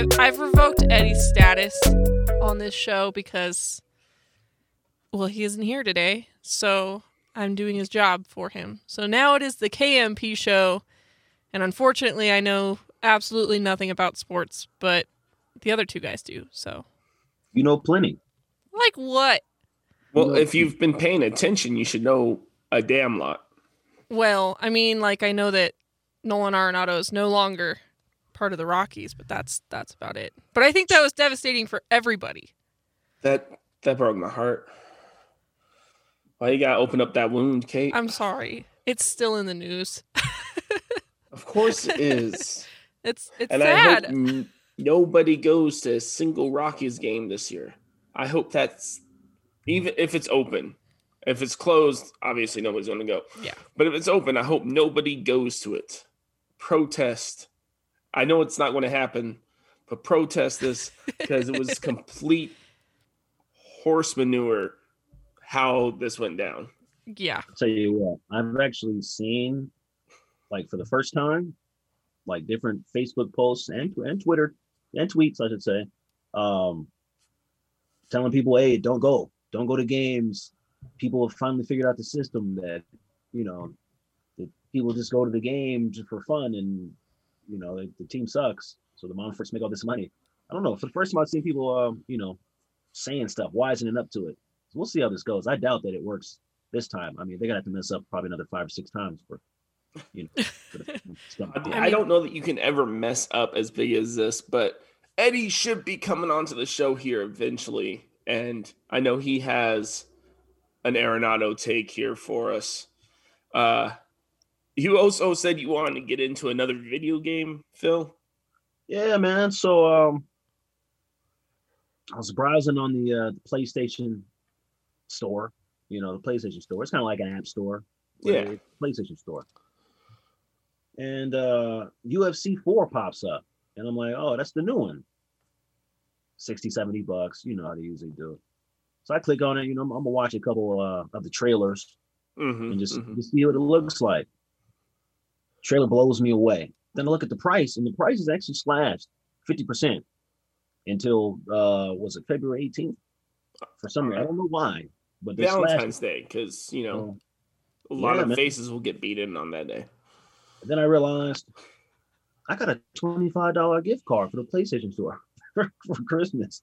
I've, I've revoked Eddie's status on this show because, well, he isn't here today. So I'm doing his job for him. So now it is the KMP show. And unfortunately, I know absolutely nothing about sports, but the other two guys do. So, You know plenty. like what? Well, if you've been paying attention, you should know a damn lot. Well, I mean, like I know that Nolan Arenado is no longer part of the Rockies, but that's that's about it. But I think that was devastating for everybody. That that broke my heart. Why you gotta open up that wound, Kate? I'm sorry. It's still in the news. of course it is. It's it's and I hope sad. n- nobody goes to a single Rockies game this year. I hope that's even if it's open. If it's closed, obviously nobody's going to go. Yeah. But if it's open, I hope nobody goes to it. Protest. I know it's not going to happen, but protest this because it was complete horse manure how this went down. yeah. I'll tell you what, I've actually seen, like for the first time, like different Facebook posts and and Twitter and tweets, I should say, um, telling people, "Hey, don't go, don't go to games." People have finally figured out the system that, you know, that people just go to the game just for fun, and you know, the, the team sucks, so the Monforts make all this money. I don't know. For the first time, I've seen people, um, you know, saying stuff, wisening up to it. So we'll see how this goes. I doubt that it works this time. I mean, they got to have to mess up probably another five or six times for, you know. For the, stuff. I, I I don't know that you can ever mess up as big as this, but Eddie should be coming onto the show here eventually. And I know he has an Arenado take here for us. Uh, you also said you wanted to get into another video game, Phil. yeah, man. So um, I was browsing on the uh, PlayStation store. You know, the PlayStation store. It's kind of like an app store. Yeah. PlayStation store. And uh UFC 4 pops up. And I'm like, oh, that's the new one. 60, 70 bucks. You know how they usually do it. So I click on it, you know, I'm, I'm gonna watch a couple uh, of the trailers Mhm, and just, mhm. just see what it looks like. Trailer blows me away. Then I look at the price, and the price is actually slashed 50% until uh was it February 18th? For some reason, I don't know why, but Valentine's Day, because you know a lot yeah, of man. faces will get beaten on that day. then I realized I got a $25 gift card for the PlayStation store for, for Christmas.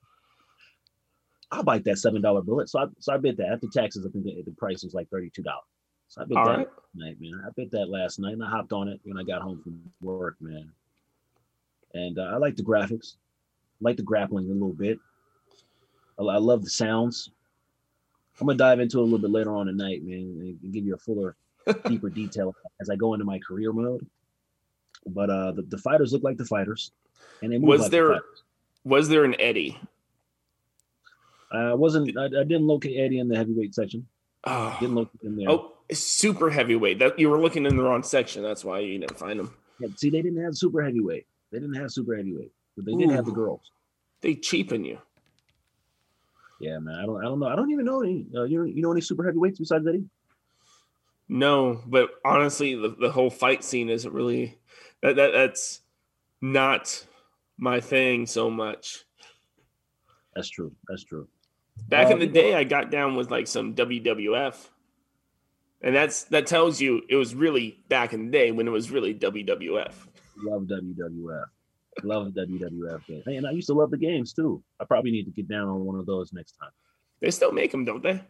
I'll bite that seven dollar bullet. So I so I bid that after taxes. I think the, the price was like thirty two dollars. So I bid All that right. night, man. I bid that last night, and I hopped on it when I got home from work, man. And uh, I like the graphics, I like the grappling a little bit. I, I love the sounds. I'm gonna dive into it a little bit later on tonight, man, and give you a fuller, deeper detail as I go into my career mode. But uh, the, the fighters look like the fighters, and they move Was like there- fighters. Was there an Eddie? I wasn't. I, I didn't locate Eddie in the heavyweight section. Oh, Didn't locate him there. oh super heavyweight. That you were looking in the wrong section. That's why you didn't find him. Yeah, see, they didn't have super heavyweight. They didn't have super heavyweight, but they did have the girls. They cheapen you. Yeah, man. I don't. I don't know. I don't even know any. Uh, you you know any super heavyweights besides Eddie? No, but honestly, the, the whole fight scene isn't really that, that that's not my thing so much. That's true. That's true. Back in Uh, the day, I got down with like some WWF, and that's that tells you it was really back in the day when it was really WWF. Love WWF. Love WWF. games. Hey, and I used to love the games too. I probably need to get down on one of those next time. They still make them, don't they?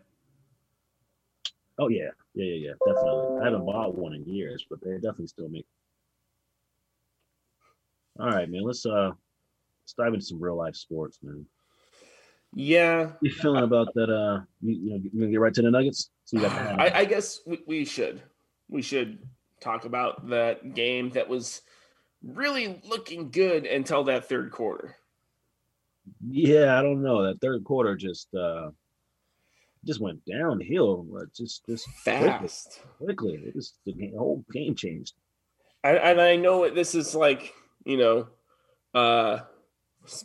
Oh yeah, yeah, yeah, yeah. Definitely. I haven't bought one in years, but they definitely still make. All right, man. Let's uh, let's dive into some real life sports, man. Yeah, You feeling about that? Uh, you, know, you gonna get right to the Nuggets. So you got the I, I guess we, we should we should talk about that game that was really looking good until that third quarter. Yeah, I don't know. That third quarter just uh just went downhill. uh, Just just Fast. quickly. It just the whole game changed. and, and I know this is like you know, uh,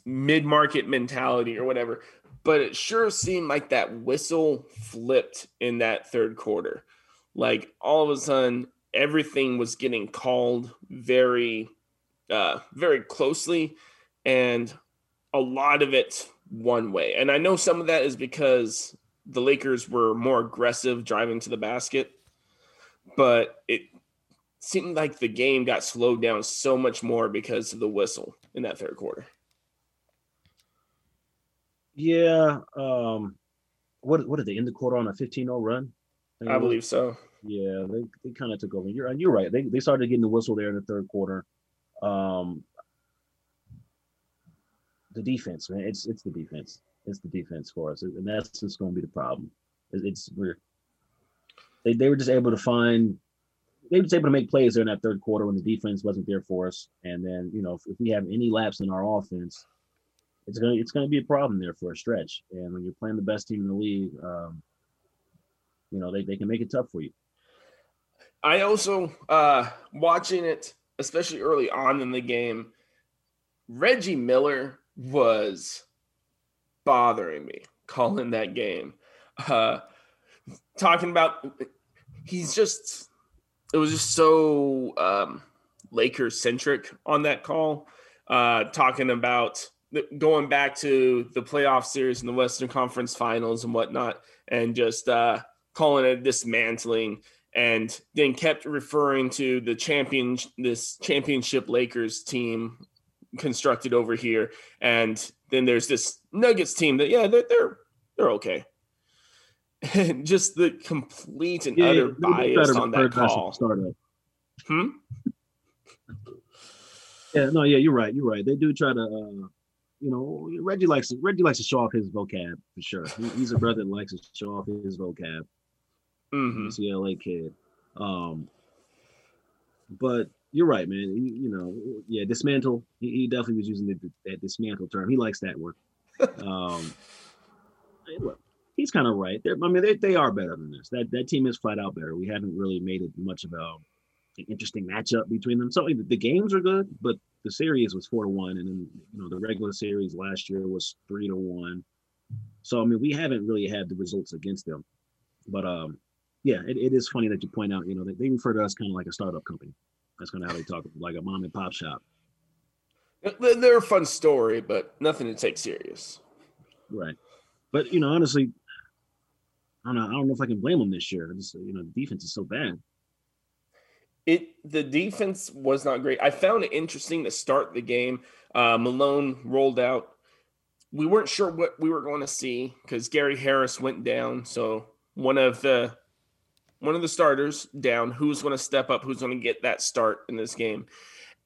mid market mentality or whatever, but it sure seemed like that whistle flipped in that third quarter. Like all of a sudden, everything was getting called very, uh, very closely, and a lot of it one way. And I know some of that is because the Lakers were more aggressive driving to the basket, but it seemed like the game got slowed down so much more because of the whistle in that third quarter. Yeah. Um, what what did they end the quarter on a 15-0 run? I believe so. Yeah, they, they kind of took over. You're you're right. They they started getting the whistle there in the third quarter. Um, the defense, man, it's it's the defense. It's the defense for us, and that's just going to be the problem. It's, we're they they were just able to find they were just able to make plays there in that third quarter when the defense wasn't there for us, and then you know if, if we have any lapse in our offense, it's gonna it's gonna be a problem there for a stretch. And when you're playing the best team in the league, um, you know they, they can make it tough for you. I also uh watching it, especially early on in the game, Reggie Miller was bothering me calling that game. Uh talking about he's just it was just so um centric on that call. Uh talking about going back to the playoff series in the Western Conference Finals and whatnot, and just uh, calling it dismantling, and then kept referring to the champion, this championship Lakers team constructed over here, and then there's this Nuggets team that yeah they're they're they're okay. And just the complete and yeah, utter bias on that call. Hmm. Yeah, no, yeah, you're right. You're right. They do try to uh, you know, Reggie likes to, Reggie likes to show off his vocab for sure. He, he's a brother that likes to show off his vocab. Mm-hmm. He's kid. Um, but you're right, man. You, you know, yeah, dismantle. He, he, definitely was using the, that dismantle term. He likes that word. um, look, he's kind of right. They're, I mean, they, they are better than this. That that team is flat out better. We haven't really made it much of a an interesting matchup between them. So the games are good, but the series was four to one, and then you know the regular series last year was three to one. So I mean, we haven't really had the results against them, but um, yeah, it, it is funny that you point out. You know, they, they refer to us kind of like a startup company. That's kind of how they talk, like a mom and pop shop. They're a fun story, but nothing to take serious. Right, but you know, honestly, I don't know. I don't know if I can blame them this year. Just you know, the defense is so bad it the defense was not great. I found it interesting to start the game. Uh, Malone rolled out. We weren't sure what we were going to see because Gary Harris went down. So one of the one of the starters down. Who's going to step up? Who's going to get that start in this game?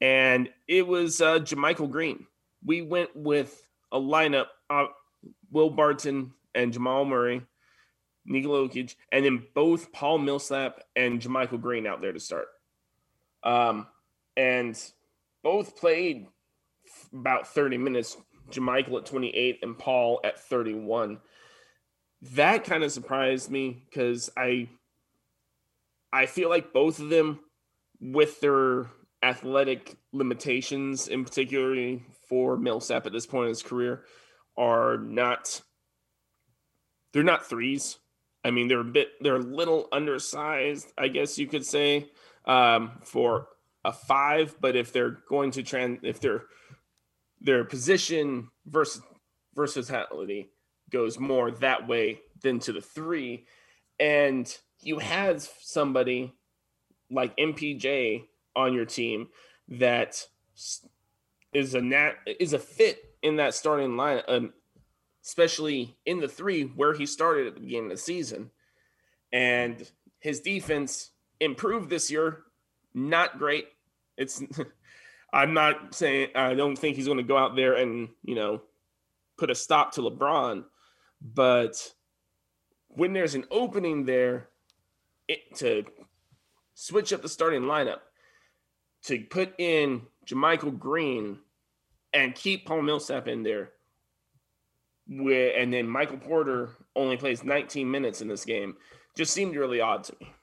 And it was uh, JaMychal Green. We went with a lineup: uh, Will Barton and Jamal Murray, Nikola Jokic, and then both Paul Millsap and JaMychal Green out there to start. Um, and both played about 30 minutes. JaMychal at 28 and Paul at 31. That kind of surprised me because I I feel like both of them, with their athletic limitations, in particularly for Millsap at this point in his career, are not they're not threes. I mean, they're a bit they're a little undersized, I guess you could say um, for a five, but if they're going to trend, if their their position versus versatility goes more that way than to the three, and you have somebody like MPJ on your team that is a nat is a fit in that starting line, um, especially in the three where he started at the beginning of the season, and his defense improved this year. Not great. It's I'm not saying I don't think he's going to go out there and, you know, put a stop to LeBron, but when there's an opening there it, to switch up the starting lineup, to put in JaMychal Green and keep Paul Millsap in there, and then Michael Porter only plays 19 minutes in this game, just seemed really odd to me.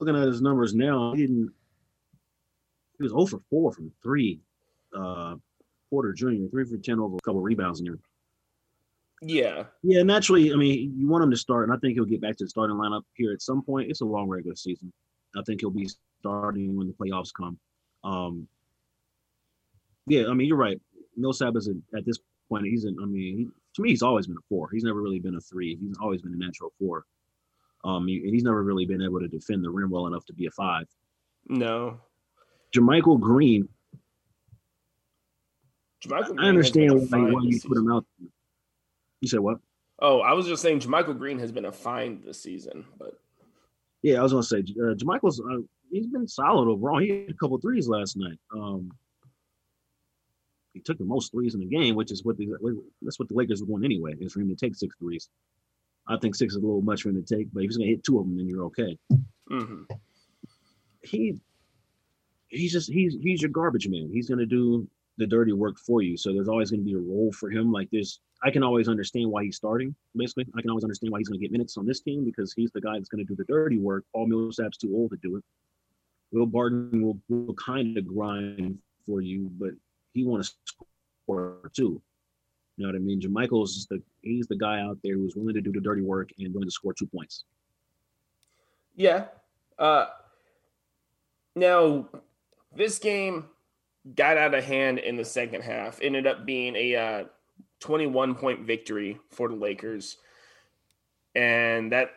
Looking at his numbers now, he didn't. He was 0 for 4 from three. Uh, Porter Jr. three for 10 over a couple rebounds in here. Yeah. Yeah, naturally, I mean, you want him to start, and I think he'll get back to the starting lineup here at some point. It's a long regular season. I think he'll be starting when the playoffs come. Um, yeah, I mean you're right. Millsap is a, at this point he's in. I mean, he, to me he's always been a four. He's never really been a three. He's always been a natural four. Um, he, he's never really been able to defend the rim well enough to be a five. No. JaMychal Green. JaMychal I understand why, why you put him out. there. You said what? Oh, I was just saying JaMychal Green has been a find this season, but Yeah, I was gonna say uh, JaMychal's. Uh, he's been solid overall. He had a couple threes last night. Um, he took the most threes in the game, which is what the that's what the Lakers want anyway. Is for him to take six threes. I think six is a little much for him to take, but if he's gonna hit two of them, then you're okay. mhm. He he's just he's he's your garbage man. He's gonna do the dirty work for you. So there's always gonna be a role for him. Like this, I can always understand why he's starting. Basically, I can always understand why he's gonna get minutes on this team because he's the guy that's gonna do the dirty work. Paul Millsap's too old to do it. Will Barton will, will kind of grind for you, but he want to score too. You know what I mean? JaMychal's just the he's the guy out there who's willing to do the dirty work and willing to score two points. Yeah. Uh, now, this game got out of hand in the second half. Ended up being a uh, 21 point victory for the Lakers. And that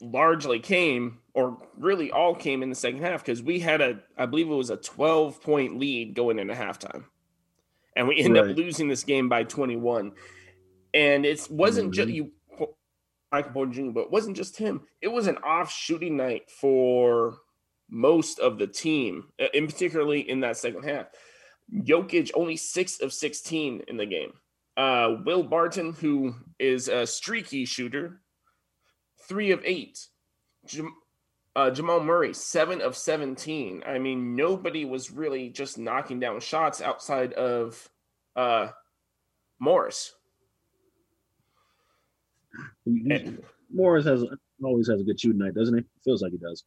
largely came, or really all came in the second half, because we had a, I believe it was a 12 point lead going into halftime. And we end Right. up losing this game by 21. And it wasn't just Mhm. you, Michael Porter Jr., but it wasn't just him. It was an off shooting night for most of the team, uh, in particularly in that second half. Jokic only six of 16 in the game. Uh, Will Barton, who is a streaky shooter, three of eight. Jam- uh, Jamal Murray, seven of 17. I mean, nobody was really just knocking down shots outside of uh, Morris. And Morris has always has a good shooting night, doesn't he? Feels like he does.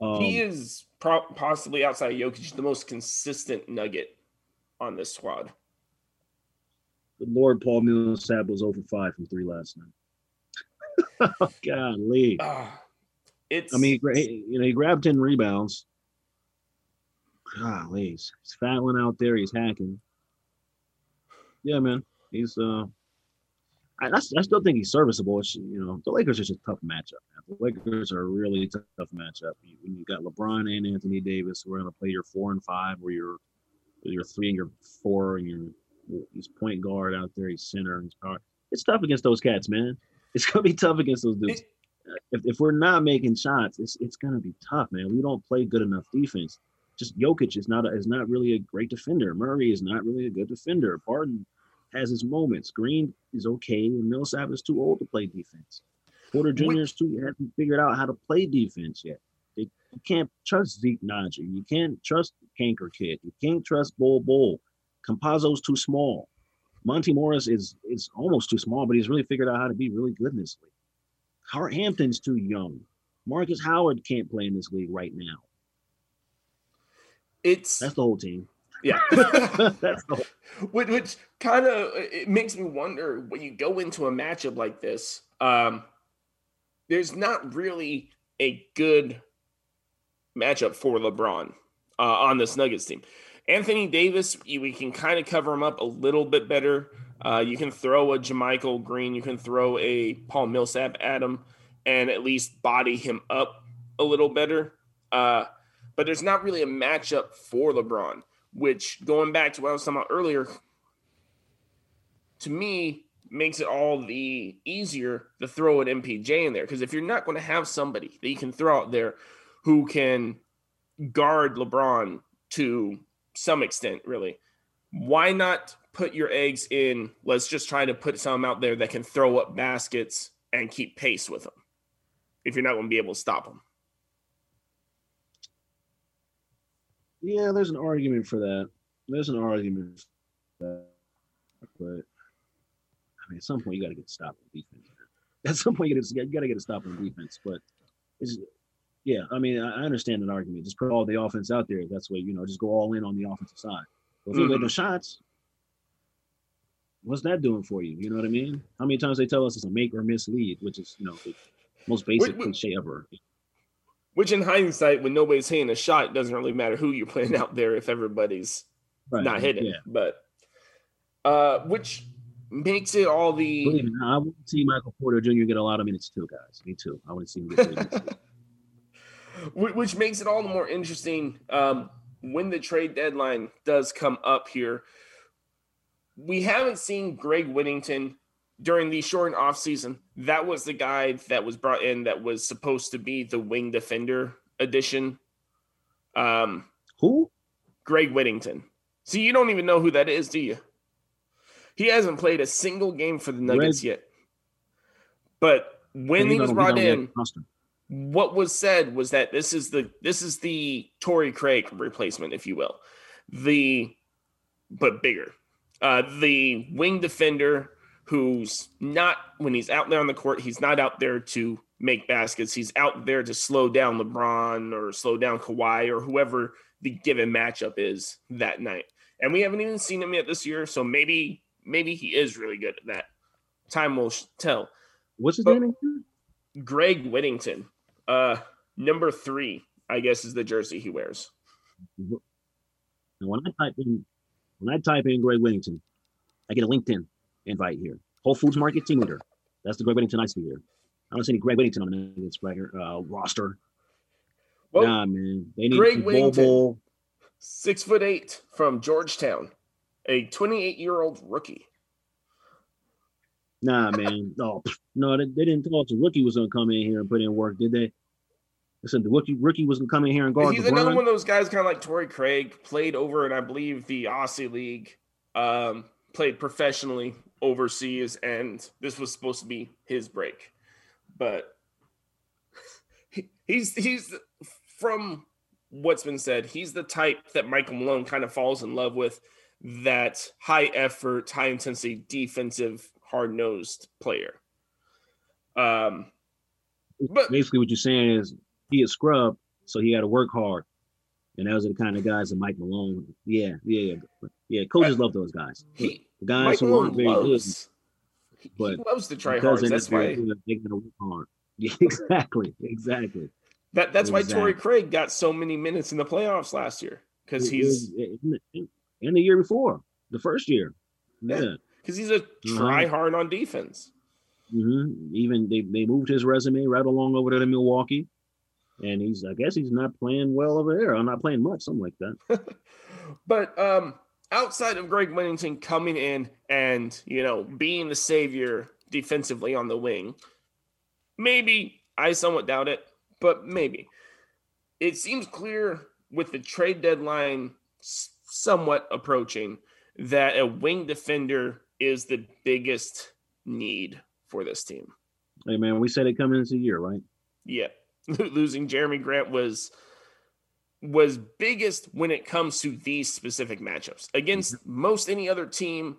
Um, he is pro- possibly outside of Jokic the most consistent nugget on this squad. the Lord Paul Millsap was over five from three last night. Golly. Ah, it's I mean, he you know, he grabbed 10 rebounds. Golly, he's, he's fouling out there. He's hacking. Yeah, man. He's, uh, I, I, I still think he's serviceable. It's, you know, the Lakers are just a tough matchup. Man. The Lakers are a really tough, tough matchup. You, when you got LeBron and Anthony Davis, we're going to play your four and five, or your your three and your four, and your he's point guard out there. He's center and he's power. It's tough against those cats, man. It's gonna be tough against those dudes. It- if, if we're not making shots, it's it's gonna be tough, man. We don't play good enough defense. Just Jokic is not a, is not really a great defender. Murray is not really a good defender. Barton has his moments. Green is okay, and Millsap is too old to play defense. Porter Jr. is too hasn't figured out how to play defense yet. They, you can't trust Zeke Nnaji. You can't trust Kanker Kid. You can't trust Bol Bol. Campazzo's too small. Monte Morris is is almost too small, but he's really figured out how to be really good in this league. Howard Hampton's too young. Markus Howard can't play in this league right now. it's That's the whole team. yeah. That's the whole, which, which kind of it makes me wonder when you go into a matchup like this um there's not really a good matchup for lebron uh, on this nuggets team anthony davis we can kind of cover him up a little bit better uh, you can throw a JaMychal Green, you can throw a Paul Millsap at him, and at least body him up a little better. Uh, but there's not really a matchup for LeBron which going back to what I was talking about earlier, to me makes it all the easier to throw an MPJ in there. Because if you're not going to have somebody that you can throw out there who can guard LeBron to some extent, really, why not put your eggs in? Let's just try to put some out there that can throw up baskets and keep pace with them. If you're not going to be able to stop them. yeah, there's an argument for that. There's an argument for that. But I mean, at some point you got to get to stop on defense. At some point you got to you got to get a stop on defense. But it's yeah, I mean, I understand an argument. Just put all the offense out there. That's way you know, just go all in on the offensive side. But if you get no mm-hmm. shots, what's that doing for you? You know what I mean? How many times they tell us it's a make or miss lead, which is you know the most basic wait. cliche ever. Which, in hindsight, when nobody's hitting a shot, it doesn't really matter who you're playing out there if everybody's Right. not hitting. Yeah. But uh, which makes it all the Believe me, I want to see Michael Porter Jr. get a lot of minutes too, guys. Me too. I want to see him get minutes. which makes it all the more interesting um, when the trade deadline does come up here. We haven't seen Greg Whittington during the short off season. That was the guy that was brought in that was supposed to be the wing defender addition. Um, Who? Greg Whittington. So you don't even know who that is, do you? He hasn't played a single game for the Nuggets yet. But when he was brought in, what was said was that this is the this is the Torrey Craig replacement, if you will, the but bigger, uh, the wing defender who's not when he's out there on the court, he's not out there to make baskets. He's out there to slow down LeBron or slow down Kawhi or whoever the given matchup is that night. And we haven't even seen him yet this year, so maybe maybe he is really good at that. Time will tell. What's his But- name? Greg Whittington, uh, number three, I guess, is the jersey he wears. And when I type in when I type in Greg Whittington, I get a LinkedIn invite here. Whole Foods Market team leader. That's the Greg Whittington I see here. I don't see any Greg Whittington on the Nuggets uh, roster. Well, nah, man. They need Greg Whittington. Six foot eight from Georgetown, a 28 year old rookie. Nah, man. No, no, they, they didn't tell us the rookie was gonna come in here and put in work, did they? Said the rookie rookie was gonna come in here and guard He's LeBron. another one of those guys, kind of like Torrey Craig, played over and I believe, the Aussie League, um, played professionally overseas, and this was supposed to be his break. But he- he's he's from what's been said, he's the type that Michael Malone kind of falls in love with. That high effort, high intensity, defensive, hard nosed player. Um, but Basically, what you're saying is he a scrub, so he had to work hard. And those are the kind of guys that Mike Malone. Yeah, yeah, yeah. Yeah, coaches love those guys. he, The guys Mike who aren't very good loves, he, he but loves to try hard. That's why good, they gotta work hard. Yeah, exactly, exactly. that that's why Exactly. Torrey Craig got so many minutes in the playoffs last year because he's and the year before, the first year. Yeah. Yeah. because he's a Uh-huh. try hard on defense. Mm-hmm. Even they, they moved his resume right along over to Milwaukee. And he's I guess he's not playing well over there. I'm not playing much, something like that. But um, outside of Greg Whittington coming in and you know being the savior defensively on the wing, maybe I somewhat doubt it, but maybe it seems clear with the trade deadline somewhat approaching that a wing defender is the biggest need for this team. Hey man, we said it coming into the year, right? Yeah, losing Jerami Grant was was biggest when it comes to these specific matchups against mm-hmm. most any other team,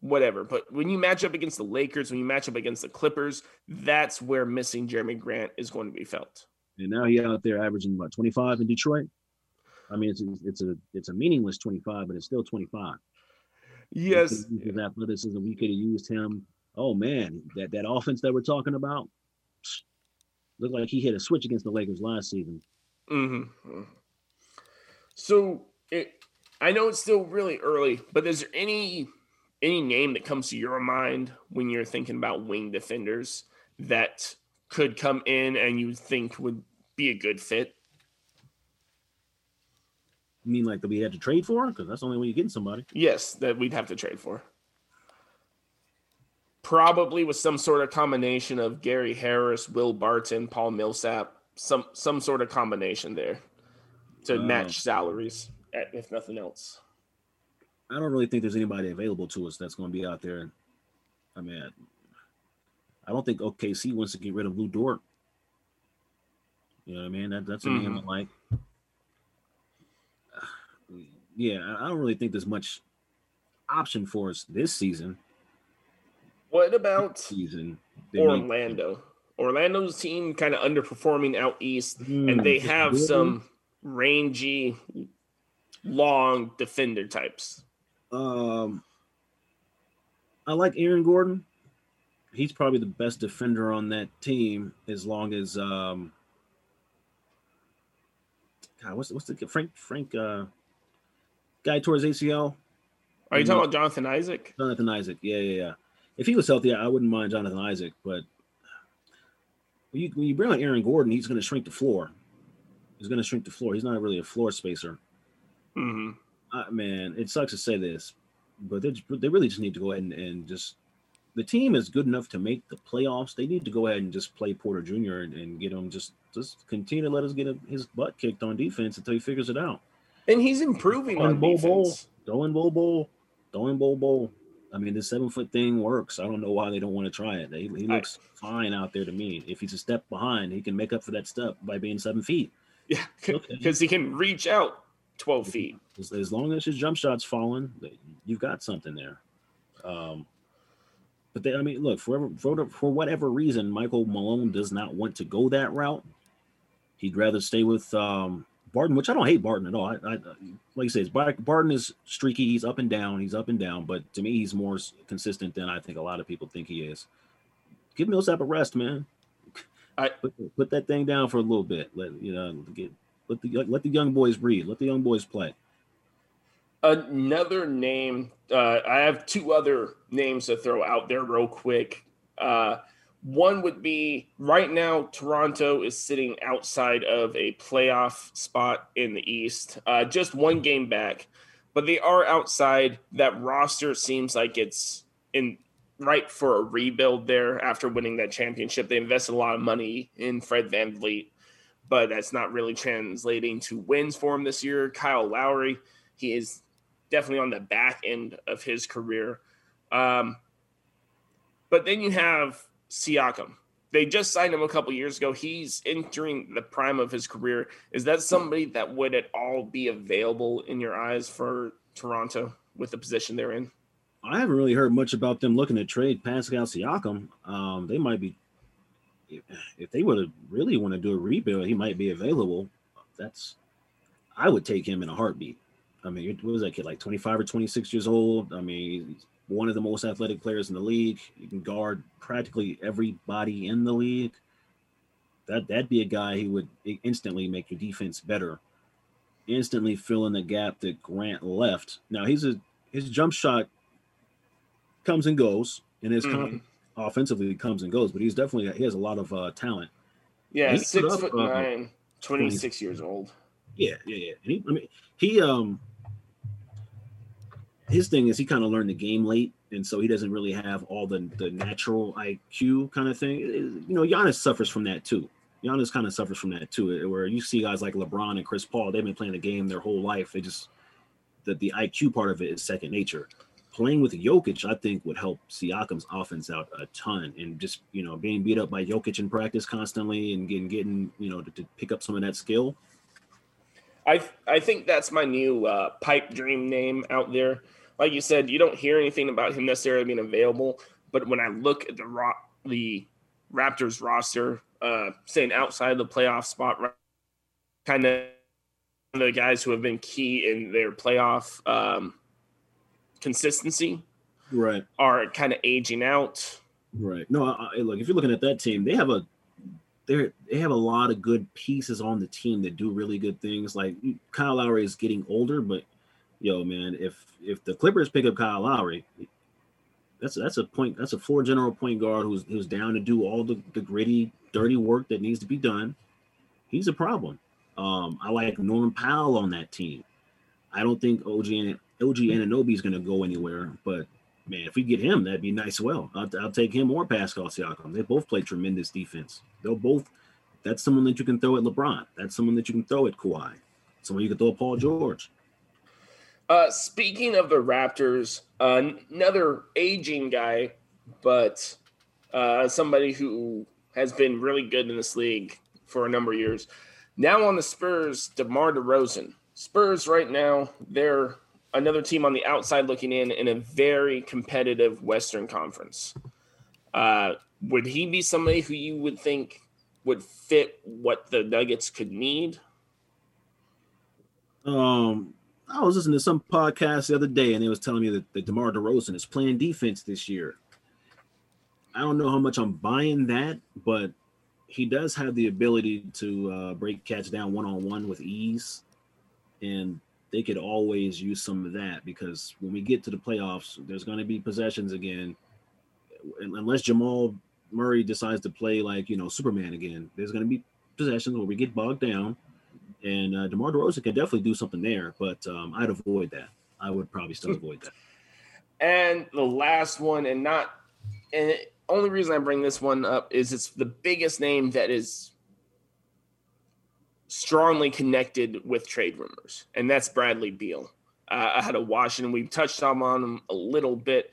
whatever. But when you match up against the Lakers, when you match up against the Clippers, that's where missing Jerami Grant is going to be felt. And now he out there averaging about 25 in Detroit. I mean, it's it's a it's a meaningless 25, but it's still 25. Yes, His athleticism. We could have used him. Oh man, that that offense that we're talking about looked like he hit a switch against the Lakers last season. hmm So it, I know it's still really early, but is there any any name that comes to your mind when you're thinking about wing defenders that could come in and you think would be a good fit? You mean like that we had to trade for? Because that's the only way you're getting somebody. Yes, that we'd have to trade for. Probably with some sort of combination of Gary Harris, Will Barton, Paul Millsap, some some sort of combination there to Wow. match salaries, eh, if nothing else. I don't really think there's anybody available to us that's going to be out there. I mean, I don't think OKC wants to get rid of Lu Dort. You know what I mean? That, that's a name I like. Yeah, I don't really think there's much option for us this season. What about Season Orlando? Orlando's team kind of underperforming out east, Hmm, and they have really? some rangy, long defender types. Um, I like Aaron Gordon. He's probably the best defender on that team, as long as um, God, what's what's the Frank Frank uh guy towards ACL? Are you talking about Jonathan Isaac? Jonathan Isaac. Yeah, yeah, yeah. If he was healthy, I wouldn't mind Jonathan Isaac, but when you, when you bring on Aaron Gordon, he's going to shrink the floor. He's going to shrink the floor. He's not really a floor spacer. hmm Uh, man, it sucks to say this, but they they really just need to go ahead and, and just the team is good enough to make the playoffs. They need to go ahead and just play Porter Jr. and, and get him just just continue to let us get his butt kicked on defense until he figures it out. And he's improving Throwing on Bol, defense. Bol, throwing Bol Bol, throwing Bol Bol. I mean, this seven foot thing works. I don't know why they don't want to try it. He, looks fine out there to me. If he's a step behind, he can make up for that step by being seven feet. Yeah, because he can reach out 12 feet. As, as long as his jump shot's falling, you've got something there. Um, but they, I mean, look, for, for for whatever reason, Michael Malone does not want to go that route. He'd rather stay with um, Barton, which I don't hate Barton at all. I, I like you say, Barton is streaky. He's up and down. He's up and down. But to me, he's more consistent than I think a lot of people think he is. Give Millsap a rest, man. I- put, put that thing down for a little bit. Let you know, get let the let the young boys breathe. Let the young boys play. Another name, uh, I have two other names to throw out there real quick. Uh, one would be right now, Toronto is sitting outside of a playoff spot in the East, uh, just one game back, but they are outside. That roster seems like it's in right for a rebuild there after winning that championship. They invested a lot of money in Fred VanVleet, but that's not really translating to wins for him this year. Kyle Lowry, he is definitely on the back end of his career. Um, but then you have Siakam. They just signed him a couple years ago. He's entering the prime of his career. Is that somebody that would at all be available in your eyes for Toronto with the position they're in? I haven't really heard much about them looking to trade Pascal Siakam. Um, they might be, if, they would really want to do a rebuild, he might be available. That's, I would take him in a heartbeat. I mean, what was that kid like 25 or 26 years old? I mean, one of the most athletic players in the league. He can guard practically everybody in the league. That that'd be a guy who would instantly make your defense better, instantly fill in the gap that Grant left. Now he's a his jump shot comes and goes, and his Mhm. confidence offensively comes and goes. But he's definitely he has a lot of uh, talent. Yeah, He put six up, foot uh, nine, 26 years old. Yeah, yeah, yeah. And he, I mean, he um, his thing is he kind of learned the game late, and so he doesn't really have all the the natural IQ kind of thing. You know, Giannis suffers from that too. Giannis kind of suffers from that too, where you see guys like LeBron and Chris Paul, they've been playing the game their whole life. They just that the IQ part of it is second nature. Playing with Jokic, I think, would help Siakam's offense out a ton, and just you know being beat up by Jokic in practice constantly and getting getting you know to, to pick up some of that skill. I I think that's my new uh, pipe dream name out there. Like you said, you don't hear anything about him necessarily being available, but when I look at the ro- the Raptors roster, uh, saying outside the playoff spot, kind of the guys who have been key in their playoff um, consistency Right. are kind of aging out. Right. No, I, I- look, if you're looking at that team, they have a they they have a lot of good pieces on the team that do really good things. Like Kyle Lowry is getting older, but yo, man, if if the Clippers pick up Kyle Lowry, that's that's a point. That's a floor general point guard who's who's down to do all the, the gritty, dirty work that needs to be done. He's a problem. Um, I like Norman Powell on that team. I don't think OG and OG Anunoby is going to go anywhere, but man, if we get him, that'd be nice. Well, I'll, I'll take him or Pascal Siakam. They both play tremendous defense. They'll both. That's someone that you can throw at LeBron. That's someone that you can throw at Kawhi. Someone you can throw at Paul George. Uh, speaking of the Raptors, uh, another aging guy, but uh, somebody who has been really good in this league for a number of years. Now on the Spurs, DeMar DeRozan. Spurs right now, they're another team on the outside looking in in a very competitive Western Conference. Uh, would he be somebody who you would think would fit what the Nuggets could need? Um, I was listening to some podcast the other day, and they was telling me that, that DeMar DeRozan is playing defense this year. I don't know how much I'm buying that, but he does have the ability to uh, break cats down one on one with ease, and they could always use some of that because when we get to the playoffs, there's going to be possessions again. Unless Jamal Murray decides to play like you know Superman again, there's going to be possessions where we get bogged down, and uh, DeMar DeRozan can definitely do something there. But um, I'd avoid that. I would probably still avoid that. And the last one, and not, and only reason I bring this one up is it's the biggest name that is strongly connected with trade rumors, and that's Bradley Beal. Uh, I had a Washington. We've touched on him a little bit.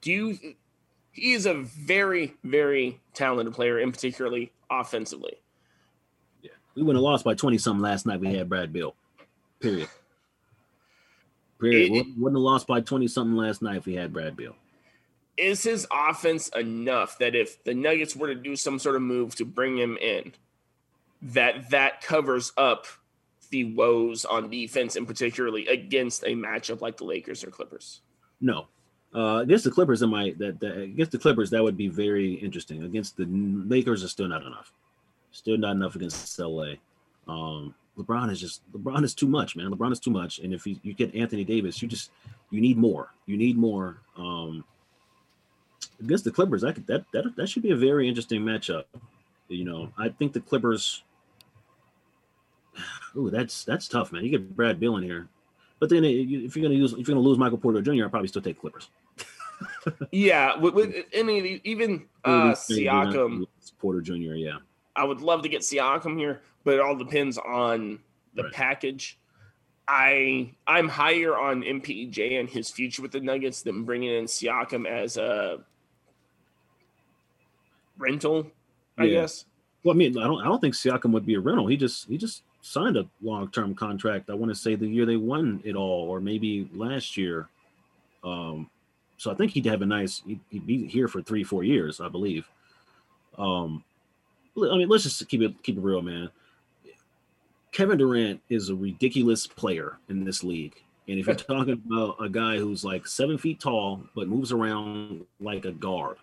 Do you? He is a very, very talented player, and particularly offensively. Yeah, we wouldn't have lost by twenty something last night. We had Brad Beal. Period. Period. It, wouldn't have lost by twenty something last night if we had Brad Beal is his offense enough that if the Nuggets were to do some sort of move to bring him in, that that covers up the woes on defense and particularly against a matchup like the Lakers or Clippers? No. Uh, against the Clippers, my that, that against the Clippers, that would be very interesting. Against the Lakers, is still not enough. Still not enough against LA. Um, LeBron is just LeBron is too much, man. LeBron is too much, and if you, you get Anthony Davis, you just you need more. You need more. Um, against the Clippers, that could, that that that should be a very interesting matchup. You know, I think the Clippers. Ooh, that's that's tough, man. You get Brad Beal in here, but then if you're gonna use if you're gonna lose Michael Porter Jr., I'd probably still take Clippers. yeah, with, with any even uh, Siakam, Porter Jr. Yeah, I would love to get Siakam here, but it all depends on the right. package. I I'm higher on MPJ and his future with the Nuggets than bringing in Siakam as a rental, I yeah. guess. Well, I mean, I don't I don't think Siakam would be a rental. He just he just signed a long term contract. I want to say the year they won it all, or maybe last year. Um, so I think he'd have a nice. He'd, he'd be here for three four years, I believe. Um, I mean, let's just keep it keep it real, man. Kevin Durant is a ridiculous player in this league. And if you're talking about a guy who's like seven feet tall but moves around like a guard,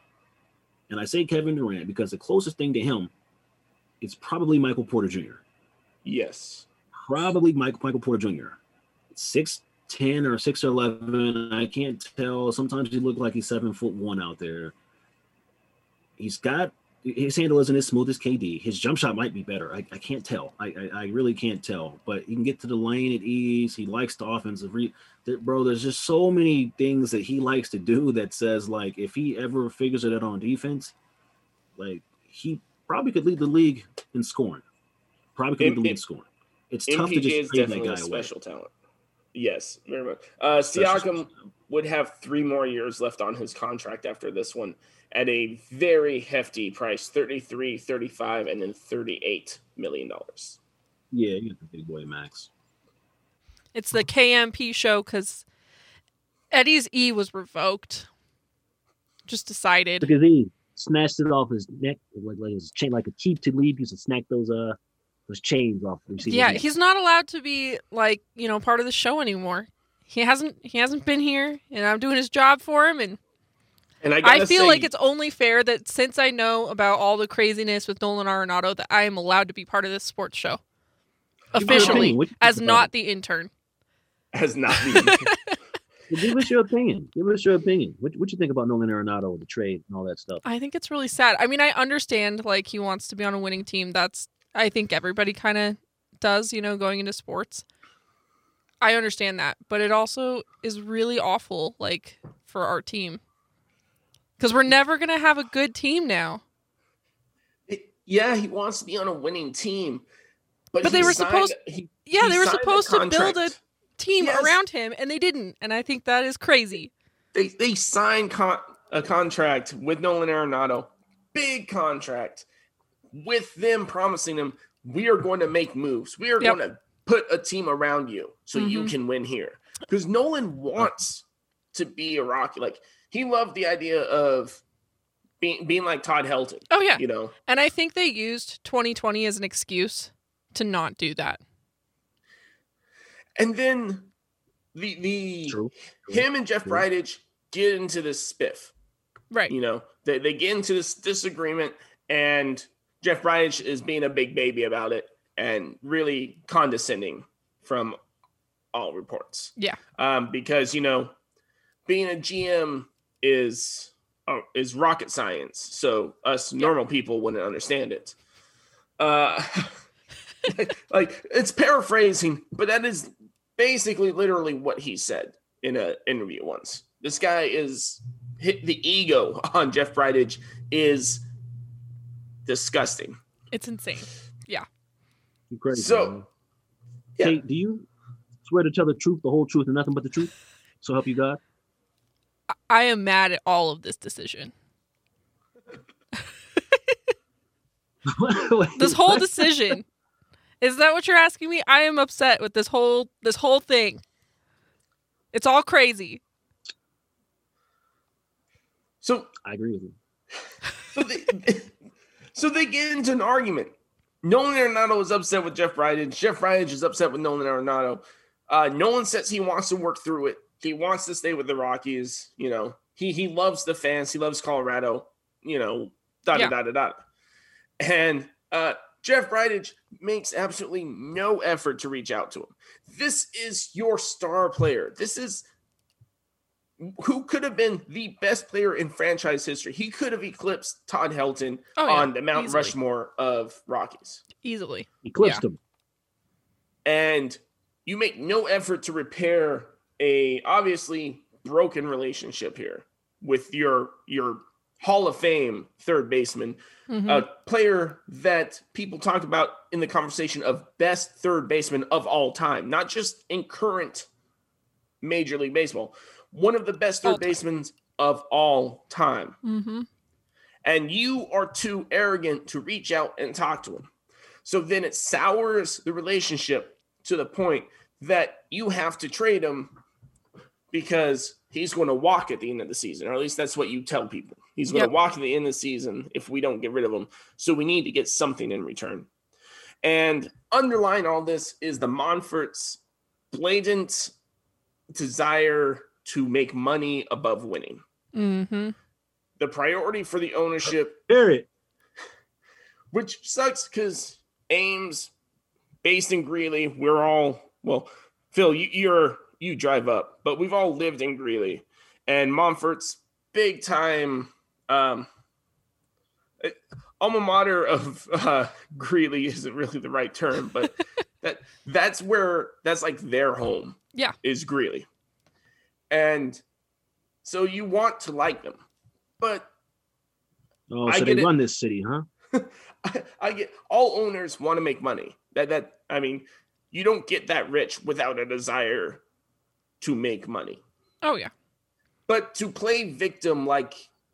and I say Kevin Durant because the closest thing to him is probably Michael Porter Jr. Yes. Probably Michael Michael Porter Jr. Six ten or six or eleven. I can't tell. Sometimes he look like he's seven foot one out there. He's got his handle isn't as smooth as KD. His jump shot might be better. I, I can't tell. I, I, I really can't tell. But he can get to the lane at ease. He likes the offensive re- bro. There's just so many things that he likes to do that says like if he ever figures it out on defense, like he probably could lead the league in scoring. Probably could lead the league in scoring. It's MPJ tough to just trade that guy special away. talent. Yes, very much. Uh, Siakam would have three more years left on his contract after this one at a very hefty price 33 35 and then 38 million dollars yeah you got the big boy max it's the kmp show because eddie's e was revoked just decided because he snatched it off his neck like, like his chain like a chief to leave used to snack those uh those chains off yeah he's not allowed to be like you know part of the show anymore he hasn't he hasn't been here and i'm doing his job for him and and I, I feel say, like it's only fair that since I know about all the craziness with Nolan Arenado, that I am allowed to be part of this sports show officially, as not the intern. As not the intern. give us your opinion. Give us your opinion. What what you think about Nolan Arenado, and the trade, and all that stuff? I think it's really sad. I mean, I understand like he wants to be on a winning team. That's I think everybody kind of does, you know, going into sports. I understand that, but it also is really awful, like for our team because we're never going to have a good team now. It, yeah, he wants to be on a winning team, but, but they were signed, supposed. He, yeah, he they were supposed to build a team yes. around him, and they didn't. And I think that is crazy. They they signed con- a contract with Nolan Arenado, big contract, with them promising him we are going to make moves. We are yep. going to put a team around you so mm-hmm. you can win here. Because Nolan wants to be a Rocky. Like he loved the idea of being being like Todd Helton. Oh yeah, you know. And I think they used 2020 as an excuse to not do that. And then the the True. True. him and Jeff Bridich get into this spiff. Right. You know, they, they get into this disagreement and Jeff Bridich is being a big baby about it and really condescending from all reports. Yeah. Um, because you know, being a GM is uh, is rocket science, so us normal people wouldn't understand it. Uh, like it's paraphrasing, but that is basically literally what he said in an interview once. This guy is hit the ego on Jeff Bridich is disgusting. It's insane. Yeah. You crazy. So- man. Yeah. Kate, do you swear to tell the truth, the whole truth, and nothing but the truth? So help you God. I- I am mad at all of this decision. Wait, This whole what? decision. Is that what you're asking me? I am upset with this whole this whole thing. It's all crazy. So I agree with you. so they, so they get into an argument. Nolan Arenado is upset with Jeff Bridich. Jeff Bridich is upset with Nolan Arenado. Uh, Nolan says he wants to work through it. He wants to stay with the Rockies. You know, he he loves the fans. He loves Colorado. You know, da da da da da. And uh, Jeff Bridich makes absolutely no effort to reach out to him. This is your star player. This is who could have been the best player in franchise history. He could have eclipsed Todd Helton Oh yeah, on the Mount easily. Rushmore of Rockies. Easily. Eclipsed him. And you make no effort to repair a obviously broken relationship here with your your Hall of Fame third baseman, Mhm. a player that people talk about in the conversation of best third baseman of all time, not just in current Major League Baseball. One of the best third basemen of all time. Mhm. and you are too arrogant to reach out and talk to him. So then it sours the relationship to the point that you have to trade him because he's going to walk at the end of the season, or at least that's what you tell people. He's going Yep. to walk at the end of the season if we don't get rid of him. So we need to get something in return. And underlying all this is the Monfort's blatant desire to make money above winning. Mhm. The priority for the ownership Period. which sucks because Ames, based in Greeley, we're all well. Phil, you, you're you drive up, but we've all lived in Greeley, and Monfort's big time um, alma mater of uh, Greeley isn't really the right term, but that that's where that's like their home. Yeah. is Greeley, and so you want to like them, but Oh, I so get they it. run this city, huh? I, I get all owners want to make money. That that I mean, you don't get that rich without a desire to make money. Oh yeah. But to play victim like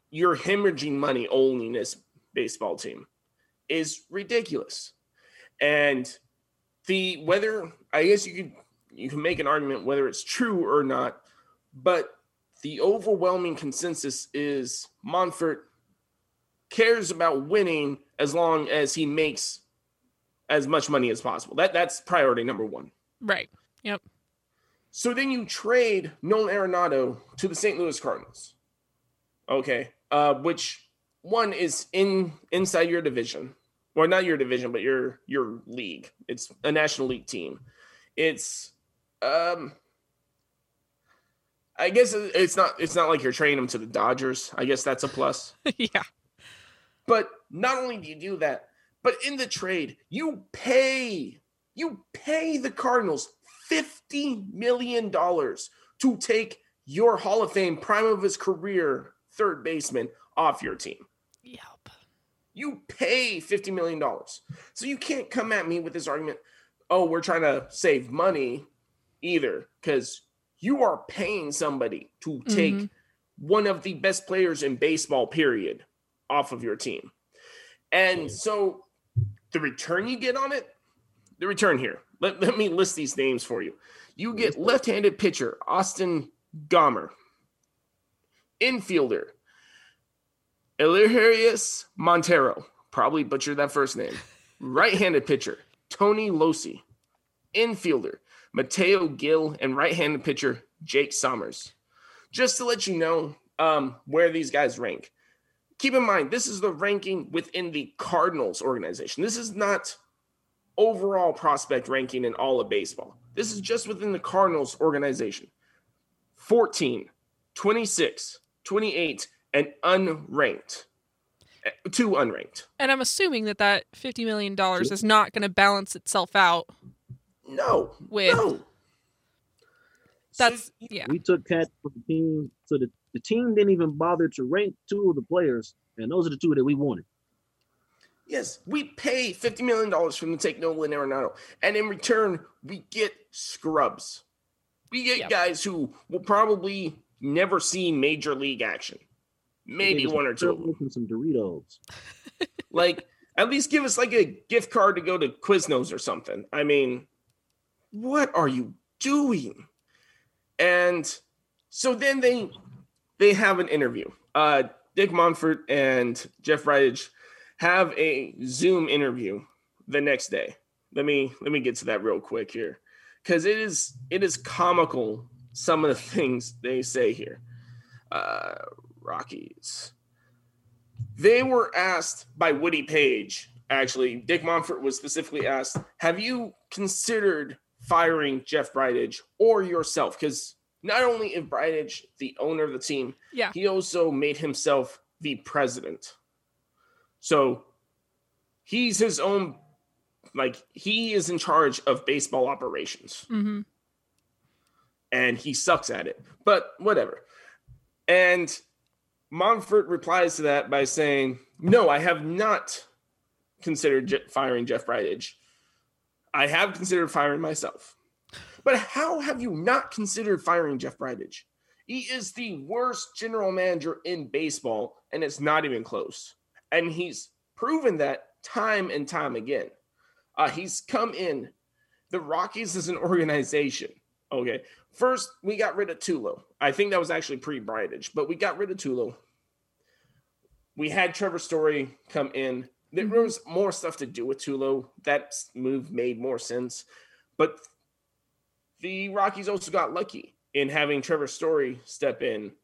you're hemorrhaging money owning this baseball team is ridiculous. And the whether I guess you could you can make an argument whether it's true or not, but the overwhelming consensus is Monfort cares about winning as long as he makes as much money as possible. That that's priority number one. Right. Yep. So then you trade Nolan Arenado to the St. Louis Cardinals. Okay. Uh, which one is in inside your division. Or not your division, but your your league. It's a national league team. It's um I guess it's not it's not like you're trading them to the Dodgers. I guess that's a plus. yeah. But not only do you do that, but in the trade, you pay you pay the Cardinals fifty million dollars to take your Hall of Fame prime of his career third baseman off your team. Yep. You pay fifty million dollars, so you can't come at me with this argument. Oh, we're trying to save money, either, because you are paying somebody to take Mhm. one of the best players in baseball, period, off of your team. And so the return you get on it, the return here, let, let me list these names for you. You get left handed pitcher, Austin Gomber, infielder, Elehuris Montero, probably butchered that first name, right handed pitcher, Tony Locey, infielder, Mateo Gil, and right handed pitcher, Jake Sommers just to let you know um, where these guys rank. keep in mind, this is the ranking within the Cardinals organization. This is not overall prospect ranking in all of baseball. This is just within the Cardinals organization. 14, 26, 28, and unranked. Eh, Two unranked. And I'm assuming that that $50 million is not going to balance itself out. No. With- no. That's, So, yeah. We took cats from the team, so the, the team didn't even bother to rank two of the players, and those are the two that we wanted. yes, we pay $50 million for them to take Nolan Arenado. And in return, we get scrubs. We get Yep. guys who will probably never see major league action. Maybe one or two of them. Turtles and some Doritos. Like, at least give us like a gift card to go to Quiznos or something. I mean, what are you doing? And so then they they have an interview. Uh, Dick Monfort and Jeff Bridich have a Zoom interview the next day. Let me let me get to that real quick here, because it is it is comical some of the things they say here. Uh, Rockies. They were asked by Woody Paige. Actually, Dick Monfort was specifically asked, "Have you considered firing Jeff Bridich or yourself?" Because not only is Bridich the owner of the team, Yeah. he also made himself the president. So he's his own, like he is in charge of baseball operations hmm and he sucks at it. But whatever. And Monfort replies to that by saying, "No, I have not considered firing Jeff Bridich. I have considered firing myself." But how have you not considered firing Jeff Bridich? He is the worst general manager in baseball, and it's not even close. And he's proven that time and time again. Uh, he's come in. The Rockies as an organization. Okay. First, we got rid of Tulo. I think that was actually pre Bridich, but we got rid of Tulo. We had Trevor Story come in. There Mhm. was more stuff to do with Tulo. That move made more sense. But the Rockies also got lucky in having Trevor Story step in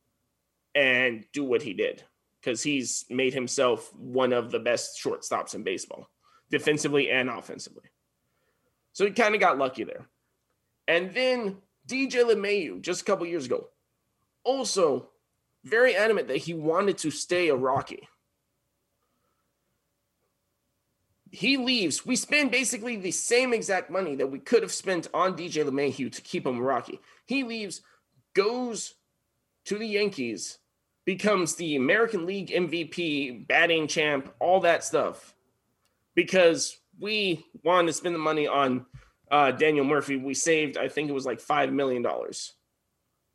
and do what he did because he's made himself one of the best shortstops in baseball, defensively and offensively. So he kind of got lucky there. And then DJ LeMahieu, just a couple years ago, also very adamant that he wanted to stay a Rocky. He leaves. We spend basically the same exact money that we could have spent on DJ LeMahieu to keep him Rocky. He leaves, goes to the Yankees, becomes the American League MVP, batting champ, all that stuff, because we wanted to spend the money on uh, Daniel Murphy. We saved, I think it was like five million dollars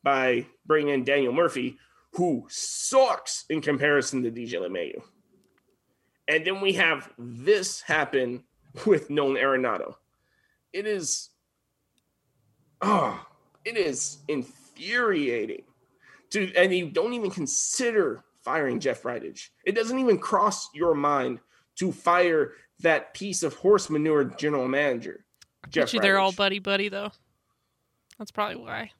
by bringing in Daniel Murphy, who sucks in comparison to DJ LeMahieu. And then we have this happen with Nolan Arenado. It is, oh, it is infuriating to, and you don't even consider firing Jeff Bridich. It doesn't even cross your mind to fire that piece of horse manure general manager. Jeff Bet you they're all buddy buddy though. That's probably why.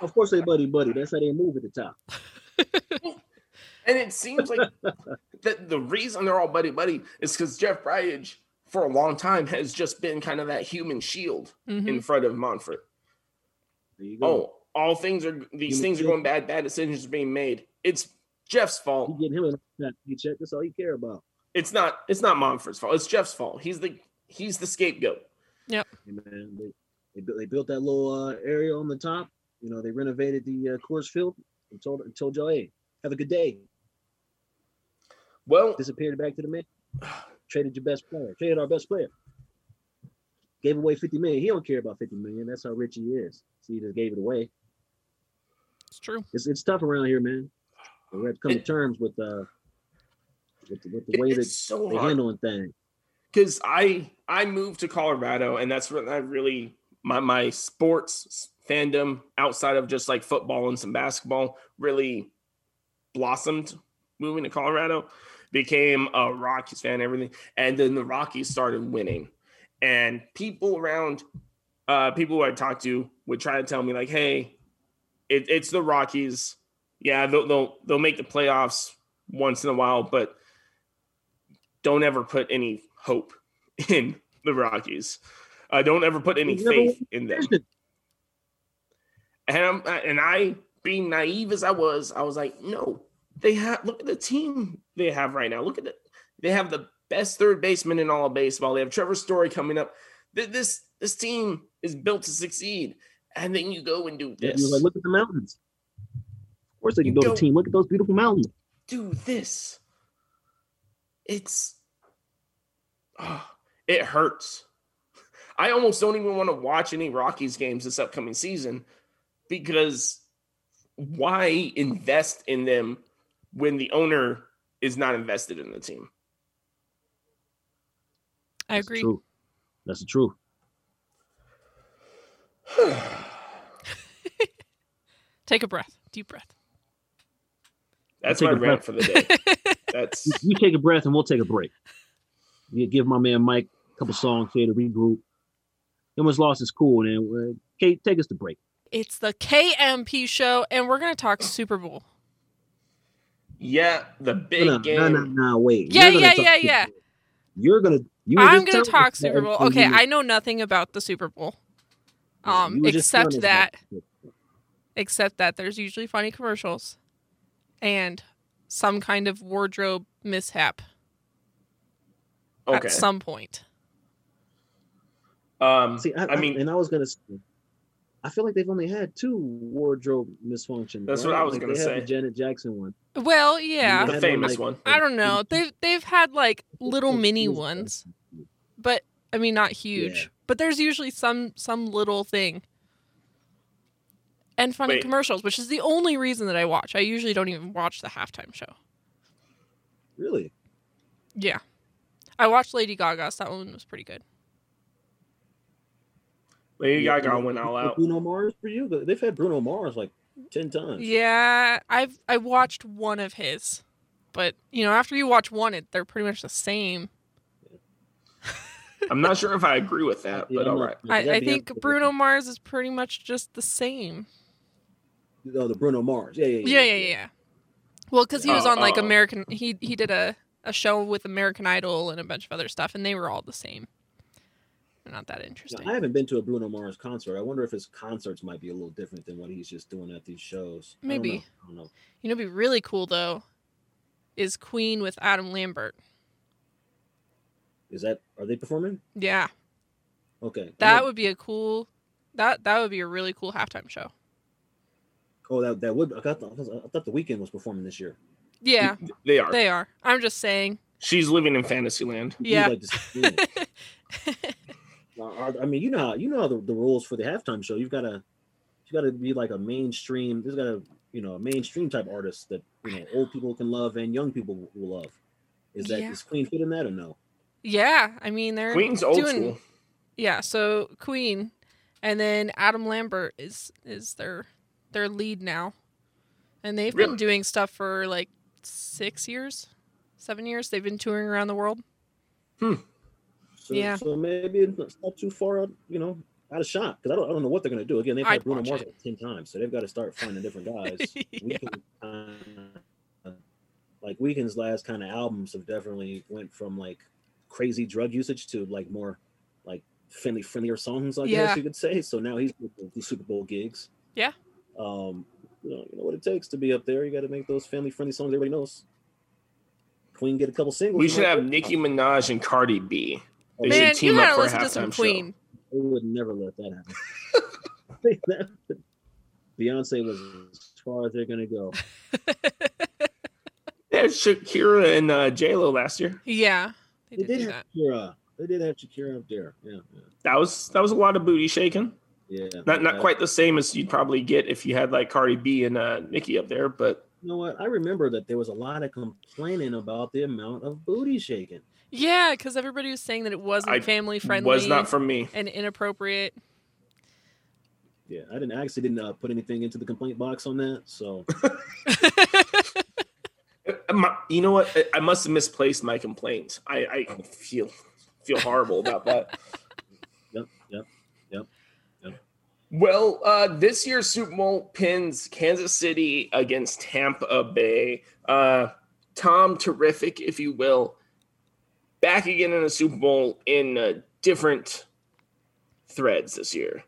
Of course, they buddy buddy. That's how they move at the top. And it seems like that the reason they're all buddy buddy is because Jeff Bridich, for a long time, has just been kind of that human shield hmm in front of Monfort. There you go. Oh, all things are these Human things are going bad, bad decisions are being made. It's Jeff's fault. You getting him a paycheck. That's all you care about. It's not it's not Monfort's fault. It's Jeff's fault. He's the he's the scapegoat. Hey, man, they, they, built, they built that little uh, area on the top. You know, they renovated the uh, Coors Field and told and told y'all, hey, have a good day. Well, Disappeared back to the man. Traded your best player. Traded our best player. Gave away 50 million. He don't care about 50 million. That's how rich he is. So he just gave it away. It's true. It's it's tough around here, man. We have to come to terms with uh with the, with the it- way that so they hard. handling things. because I I moved to Colorado, and that's when I really my my sports fandom outside of just like football and some basketball really blossomed. Moving to Colorado, became a Rockies fan, everything, and then the Rockies started winning, and people around, uh, people who I talked to would try to tell me like, "Hey, it, it's the Rockies. Yeah, they'll, they'll they'll make the playoffs once in a while, but don't ever put any hope in the Rockies. Uh, don't ever put any faith in them. And I'm, and I, being naive as I was, I was like, no, they have. Look at the team they have right now. Look at it. They have the best third baseman in all of baseball. They have Trevor Story coming up. This this team is built to succeed. And then you go and do this. like, look at the mountains. Of course, they can You build go- a team. Look at those beautiful mountains. do this. It's ah, it hurts. I almost don't even want to watch any Rockies games this upcoming season because why invest in them when the owner is not invested in the team? I That's agree. True. That's the truth. Take a breath. Deep breath. That's Take my a rant breath. for the day. That's You, you take a breath and we'll take a break. You give my man Mike a couple songs here to regroup. He almost lost his cool, and uh, Kate, take us to break. It's the KMP show, and we're going to talk Super Bowl. Yeah, the big no, game. no, no, no, wait. Yeah, yeah, yeah, yeah. Bowl. You're gonna. You I'm going to talk Super Bowl. Okay, you- I know nothing about the Super Bowl, yeah, um, you were just except that except that there's usually funny commercials and some kind of wardrobe mishap Okay. at some point. um, See, I, I mean, and I was gonna. Say, I feel like they've only had two wardrobe misfunctions. That's what? I was Like, gonna they had say. the Janet Jackson one. Well, yeah. the had one, famous like- one. I don't know. Mm-hmm. They've they've had like little mini ones, but I mean not huge. Yeah. But there's usually some some little thing. And funny Wait. commercials, which is the only reason that I watch. I usually don't even watch the halftime show. Really? Yeah. I watched Lady Gaga's. That one was pretty good. Lady Yeah, Gaga you- went all out. Bruno Mars for you? They've had Bruno Mars like ten times. Yeah, I've I watched one of his. But, you know, after you watch one, it they're pretty much the same. I'm not sure if I agree with that, Yeah, but I'm all not- right. yeah, I, I think Bruno Mars is pretty much just the same. Oh, the Bruno Mars. Yeah, yeah, Yeah, yeah, yeah. yeah. Well, because he was Oh, on like oh. American, he he did a a show with American Idol and a bunch of other stuff, and they were all the same. They're not that Now, interesting. I haven't been to a Bruno Mars concert. I wonder if his concerts might be a little different than what he's just doing at these shows. I don't Maybe. know. I don't know. You know, what'd be really cool though, is Queen with Adam Lambert. Is that are they performing? Yeah, Okay. that I'm would be a cool. That that would be a really cool halftime show. oh that that would I thought, I thought the Weeknd was performing this year. Yeah, They are. they are. I'm just saying. She's living in Fantasyland. You'd Yeah. are- I mean, you know how you know the, the rules for the halftime show. You've got to you got to be like a mainstream. There's got to you know a mainstream type artist that you know old people can love and young people will love. Is that is Yeah. Queen fit in that or no? yeah, I mean they're Queen's old doing, school. Yeah, so Queen, and then Adam Lambert is is their their lead now, and they've been doing stuff for like six years, seven years. They've been touring around the world. Hmm. So, Yeah. So maybe it's not too far out, you know, out of shot because I don't, I don't know what they're gonna do. Again, they've I'd had Bruno Mars it. like ten times, so they've got to start finding different guys. Yeah. Weeknd, uh, like Weeknd's last kind of albums have definitely went from like crazy drug usage to like more like friendly, friendlier songs, I Yeah. guess you could say. So now he's with the Super Bowl gigs. Yeah. Um, you know, you know what it takes to be up there. You got to make those family friendly songs everybody knows. Queen get a couple singles. We should have Nicki Minaj and Cardi B. They they- should Man, team you gotta for a listen to some halftime show. Queen. They would never let that happen. Beyonce was as far as they're gonna go. They had Shakira and uh, J Lo last year. Yeah, they They did, did do have that. Shakira. They did have Shakira up there. Yeah, yeah, That was that was a lot of booty shaking. yeah. Not not quite the same as you'd probably get if you had like Cardi B and uh, Nicki up there, but You know what? I remember that there was a lot of complaining about the amount of booty shaking. Yeah, because everybody was saying that it wasn't I family friendly was not for me. and inappropriate. Yeah, I didn't I actually didn't uh, put anything into the complaint box on that. So my- you know what? I- I must have misplaced my complaint. I, I feel feel horrible about that. yep, yep, yep, yep. Well, uh, this year's Super Bowl pins Kansas City against Tampa Bay. Uh, Tom Terrific, if you will, back again in the Super Bowl in uh, different threads this year.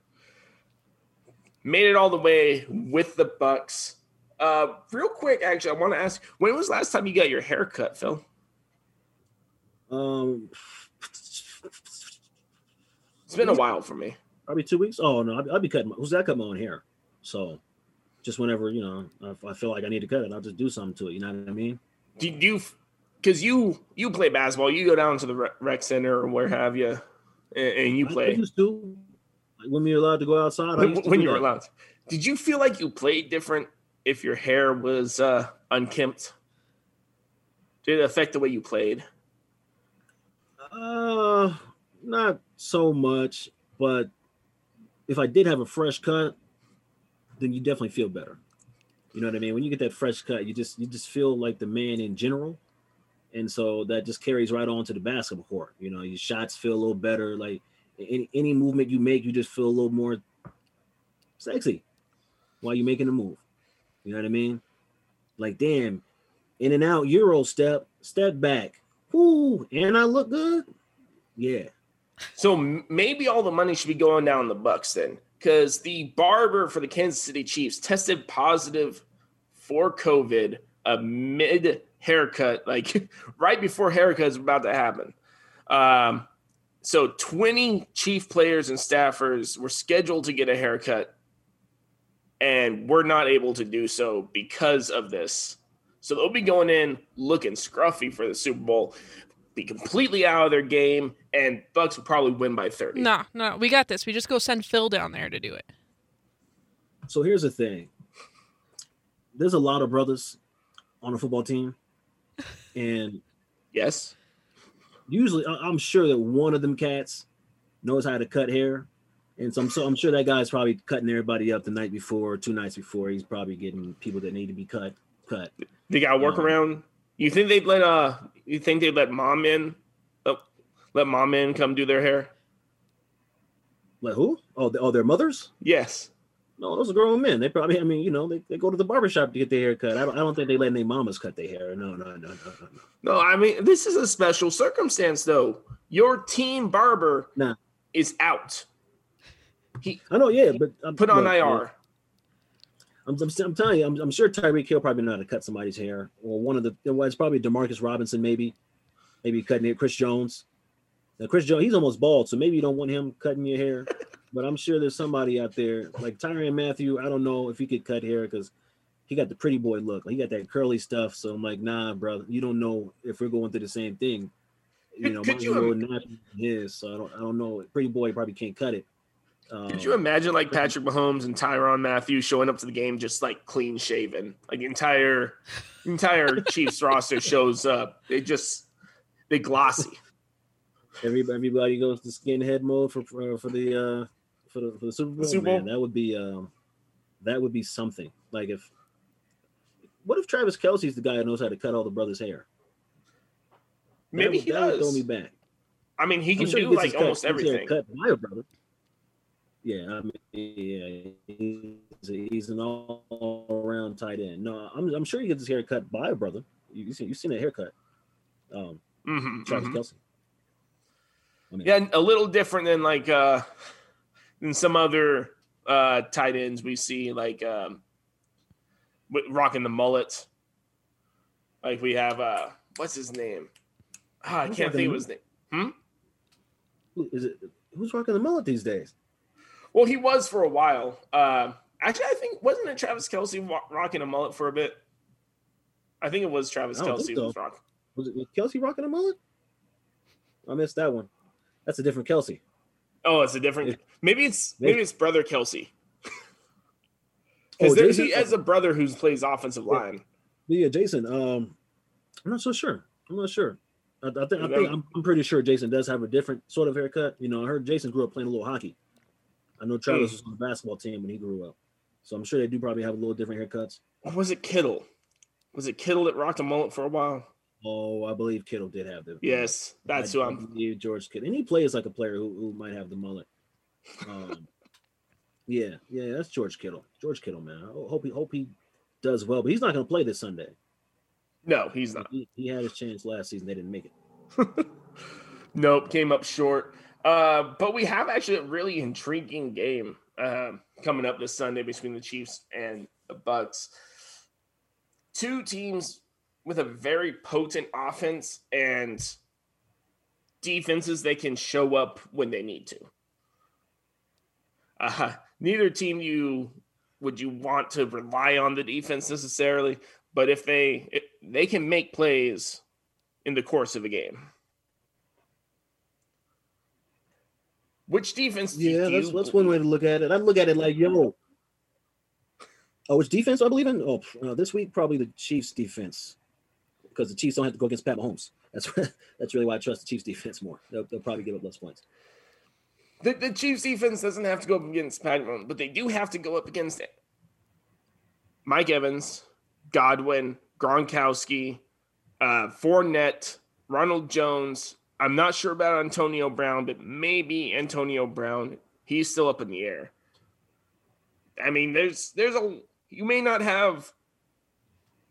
Made it all the way with the Bucs. Uh, real quick, actually, I want to ask: When was the last time you got your hair cut, Phil? Um, It's been a while for me. probably two weeks. Oh no, I'll, I'll be cutting. My, who's that? Cut my own hair. So, just whenever you know, if I feel like I need to cut it, I'll just do something to it. You know what I mean? Do you, because you you play basketball, you go down to the rec- center or where have you, and, and you I- I play used to. Like, when we were allowed to go outside, when, when you were allowed. Did you feel like you played different if your hair was uh, unkempt? Did it affect the way you played? Uh, not so much, but if I did have a fresh cut, then you definitely feel better. You know what I mean? When you get that fresh cut, you just you just feel like the man in general, and so that just carries right on to the basketball court. You know, your shots feel a little better. Like any any movement you make, you just feel a little more sexy while you're making the move. You know what I mean? Like damn, in and out euro step, step back, whoo, and I look good. Yeah, So maybe all the money should be going down the Bucs then, because the barber for the Kansas City Chiefs tested positive for COVID amid haircut, like right before haircut is about to happen. Um, so 20 Chief players and staffers were scheduled to get a haircut, and were not able to do so because of this. So they'll be going in looking scruffy for the Super Bowl, be completely out of their game, and Bucs will probably win by 30. No, no, we got this. We just go send Phil down there to do it. So here's the thing. There's a lot of brothers on a football team, and Yes. usually I'm sure that one of them cats knows how to cut hair, and so I'm so I'm sure that guy's probably cutting everybody up the night before, two nights before. He's probably getting people that need to be cut cut. They got work Um, around. You think they'd let uh you think they'd let mom in? Oh, let mom in come do their hair? Like who? Oh, the, oh, their mothers? Yes. No, those are grown men. They probably, I mean, you know, they, they go to the barbershop to get their hair cut. I don't, I don't think they let their mamas cut their hair. No, no, no, no, no, no. I mean this is a special circumstance though. Your team barber Nah. is out. He, I know, yeah, but I'm Put on look, IR. I'm, I'm, I'm telling you, I'm, I'm sure Tyreek Hill probably know how to cut somebody's hair, or one of the. Well, it's probably Demarcus Robinson, maybe, maybe cutting it. Chris Jones. Now, Chris Jones, he's almost bald, so maybe you don't want him cutting your hair. but I'm sure there's somebody out there like Tyrann Mathieu. I don't know if he could cut hair because he got the pretty boy look. He got that curly stuff. So I'm like, nah, brother, you don't know if we're going through the same thing. You know, could mine's you im- natural his, so I don't, I don't know. Pretty boy probably can't cut it. Um, Could you imagine like Patrick Mahomes and Tyrann Mathieu showing up to the game just like clean shaven? Like entire entire Chiefs roster shows up. They just they glossy. Everybody, everybody goes to skinhead mode for for, for the uh for the for the Super Bowl. Super Man, that would be um that would be something. Like if what if Travis Kelce's the guy who knows how to cut all the brothers' hair? That Maybe would- he that would does. Throw me back. I mean, he can sure do gets like his cut- almost everything. Cut by a brother. Yeah, I mean, yeah, he's, he's an all around tight end. No, I'm I'm sure he gets his hair cut by a brother. You, you seen you seen that haircut? Um, Mhm, Travis mhm. Kelce. I mean, Yeah, a little different than like uh than some other uh tight ends we see like um with rocking the mullet. Like we have uh what's his name? Ah, I Who's can't think of his name. Hmm? who- is it who's rocking the mullet these days? Well, he was for a while. Uh, actually, I think wasn't it Travis Kelce rocking a mullet for a bit? I think it was Travis Kelce who was so. rocking. Was it was Kelce rocking a mullet? I missed that one. That's a different Kelce. Oh, it's a different. Maybe it's Maybe. it's brother Kelce. Oh, Because Jason? he has a brother who plays offensive line. Yeah, Jason. Um, I'm not so sure. I'm not sure. I, I think I think I'm, I'm pretty sure Jason does have a different sort of haircut. You know, I heard Jason grew up playing a little hockey. I know Travis Hmm. was on the basketball team when he grew up, so I'm sure they do probably have a little different haircuts. Or was it Kittle? Was it Kittle that rocked a mullet for a while? Oh, I believe Kittle did have the. Yes, that's I, who I'm. George Kittle, and he plays like a player who, who might have the mullet. Um, yeah, yeah, that's George Kittle. George Kittle, man. I hope he hope he does well, but he's not going to play this Sunday. No, he's not. He, he had his chance last season. They didn't make it. nope, came up short. Uh, but we have actually a really intriguing game uh, coming up this Sunday between the Chiefs and the Bucs. Two teams with a very potent offense and defenses they can show up when they need to. Uh, neither team you would you want to rely on the defense necessarily, but if they if they can make plays in the course of a game. Which defense? Yeah, that's that's one way to look at it. I look at it like, yo, oh, it's defense. I believe in. Oh, uh, this week probably the Chiefs' defense because the Chiefs don't have to go against Pat Mahomes. That's that's really why I trust the Chiefs' defense more. They'll, they'll probably give up less points. The, the Chiefs' defense doesn't have to go up against Pat Mahomes, but they do have to go up against it. Mike Evans, Godwin, Gronkowski, uh, Fournette, Ronald Jones, I'm not sure about Antonio Brown, but maybe Antonio Brown. He's still up in the air. I mean, there's there's a you may not have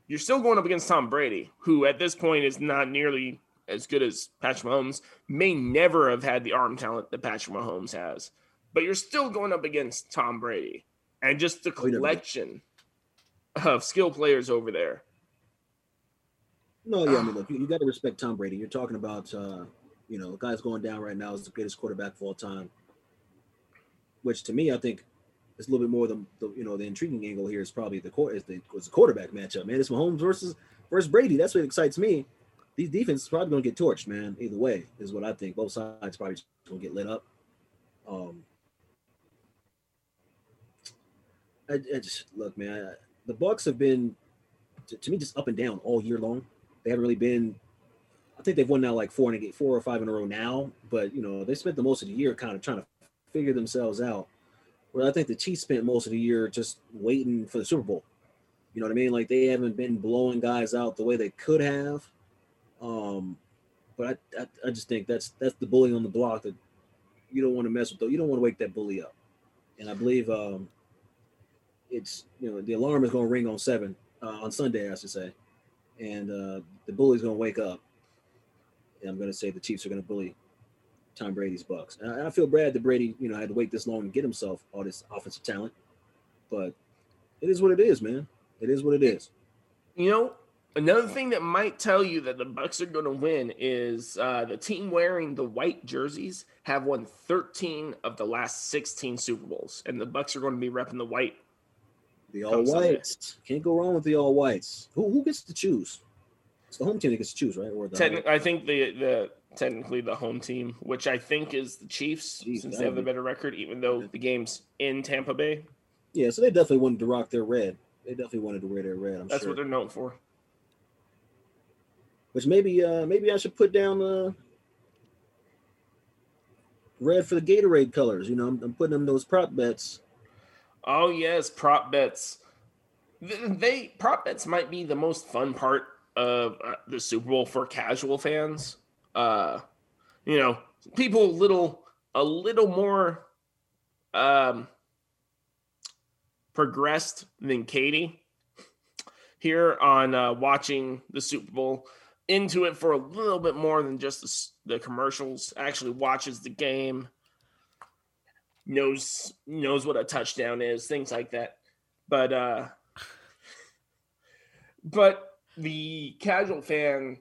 you're still going up against Tom Brady, who at this point is not nearly as good as Patrick Mahomes, may never have had the arm talent that Patrick Mahomes has. But you're still going up against Tom Brady and just the collection of skill players over there. No, yeah, I mean, look, you, you got to respect Tom Brady. You're talking about, uh, you know, the guy's going down right now is the greatest quarterback of all time. Which to me, I think is a little bit more the, the you know the intriguing angle here is probably the court is the, was the quarterback matchup. Man, it's Mahomes versus versus Brady. That's what excites me. These defenses probably going to get torched, man. Either way is what I think. Both sides probably to get lit up. Um, I, I just look, man. I, the Bucs have been to, to me just up and down all year long. They haven't really been. I think they've won now like four and four or five in a row now. But you know they spent the most of the year kind of trying to figure themselves out. Where I think the Chiefs spent most of the year just waiting for the Super Bowl. You know what I mean? Like they haven't been blowing guys out the way they could have. Um, but I, I, I just think that's that's the bully on the block that you don't want to mess with. Though you don't want to wake that bully up. And I believe um, it's you know the alarm is going to ring on seven uh, on Sunday, I should say and uh, the bully's going to wake up. And I'm going to say the Chiefs are going to bully Tom Brady's Bucs. And I, I, feel bad that Brady, you know, had to wait this long to get himself all this offensive talent, but it is what it is, man. It is what it is. You know, another thing that might tell you that the Bucs are going to win is uh, the team wearing the white jerseys have won 13 of the last 16 Super Bowls, and the Bucs are going to be repping the white the all whites. Can't go wrong with the all whites. Who who gets to choose? It's the home team that gets to choose, right? Or the Techn- I think the the technically the home team, which I think is the Chiefs, Jeez, since they have the better record, even though the game's in Tampa Bay. Yeah, so they definitely wanted to rock their red. They definitely wanted to wear their red. I'm That's sure. what they're known for. Which maybe uh maybe I should put down uh red for the Gatorade colors. You know, I'm, I'm putting them those prop bets Oh yes, prop bets. They prop bets might be the most fun part of uh, the Super Bowl for casual fans. Uh, you know, people a little a little more um progressed than Katie here on uh, watching the Super Bowl into it for a little bit more than just the, the commercials. Actually, watches the game knows knows what a touchdown is, things like that. But uh but the casual fan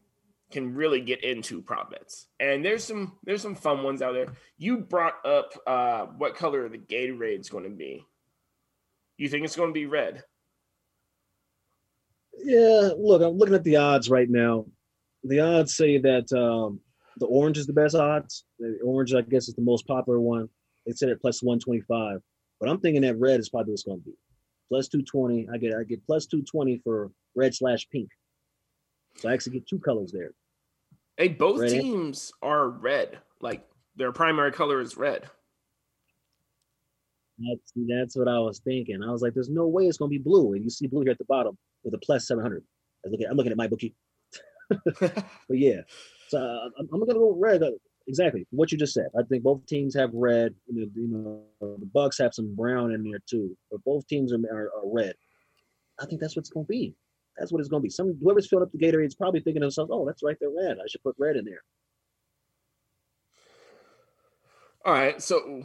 can really get into prop bets. And there's some there's some fun ones out there. You brought up uh what color the Gatorade is going to be. You think it's going to be red? Yeah, look, I'm looking at the odds right now. The odds say that um, the orange is the best odds. The orange, I guess, is the most popular one. They said it plus 125. But I'm thinking that red is probably what's going to be. Plus 220. I get I get plus 220 for red slash pink. So I actually get two colors there. Hey, both red teams are red. Like their primary color is red. That's that's what I was thinking. I was like, there's no way it's gonna be blue. And you see blue here at the bottom with a plus 700. I look at I'm looking at my bookie. but yeah, so uh, I'm, I'm, gonna go red exactly what you just said. I think both teams have red. You know, the Bucs have some brown in there too, but both teams are, are, are red. I think that's what's going to be. That's what it's going to be. Some whoever's filling up the Gatorade is probably thinking to themselves, "Oh, that's right, they're red. I should put red in there." All right. So,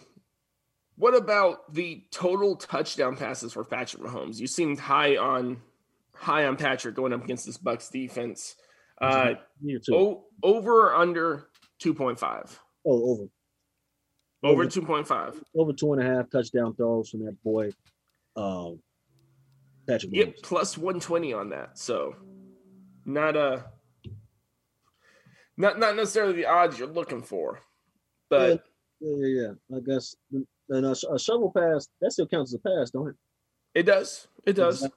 what about the total touchdown passes for Patrick Mahomes? You seemed high on high on Patrick going up against this Bucs defense. Uh, o- over or under two point five. oh, over Over Over. two point five. over two and a half touchdown throws from that boy, um, Patrick Yep, plus one twenty on that. So, not a not not necessarily the odds you're looking for, but Yeah, yeah, yeah. I guess and a, a shovel pass that still counts as a pass, don't it? it does. It does. That's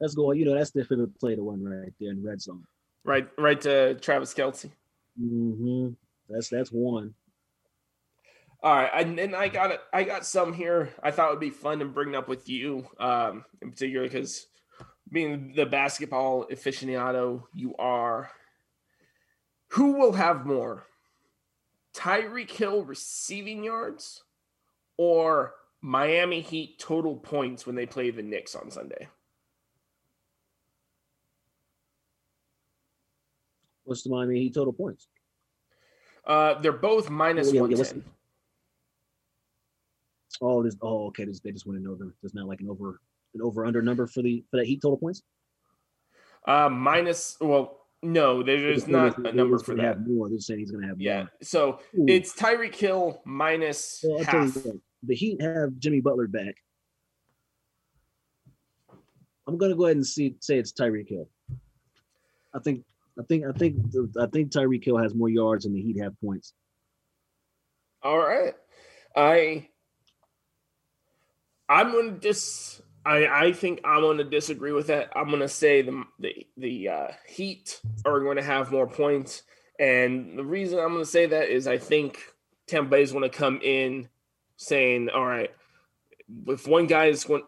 Let's go. You know, that's the favorite play to one right there in red zone. Right, right to Travis Kelce. hmm That's that's one. All right, and then I got it. I got some here. I thought would be fun to bring up with you, um, in particular, because being the basketball aficionado you are, who will have more, Tyreek Hill receiving yards, or Miami Heat total points when they play the Knicks on Sunday? What's the Miami Heat total points? Uh, they're both minus Oh, yeah, one yeah, what's ten. Oh, this. Oh, okay. This, they just want to know them. There's not like an over an over under number for the for that Heat total points. Uh, minus. Well, no, there's not a number for that. Have more. They're saying he's going to have Yeah. more. So Ooh. it's Tyreek Hill minus Well, I'll tell you half. what, the Heat have Jimmy Butler back. I'm gonna go ahead and see say it's Tyreek Hill. I think I think I think I think Tyreek Hill has more yards than the Heat have points. All right. I I'm gonna dis I I think I'm gonna disagree with that. I'm gonna say the the the uh, Heat are going to have more points, and the reason I'm gonna say that is I think Tampa Bay is to come in saying, "All right, if one guy is going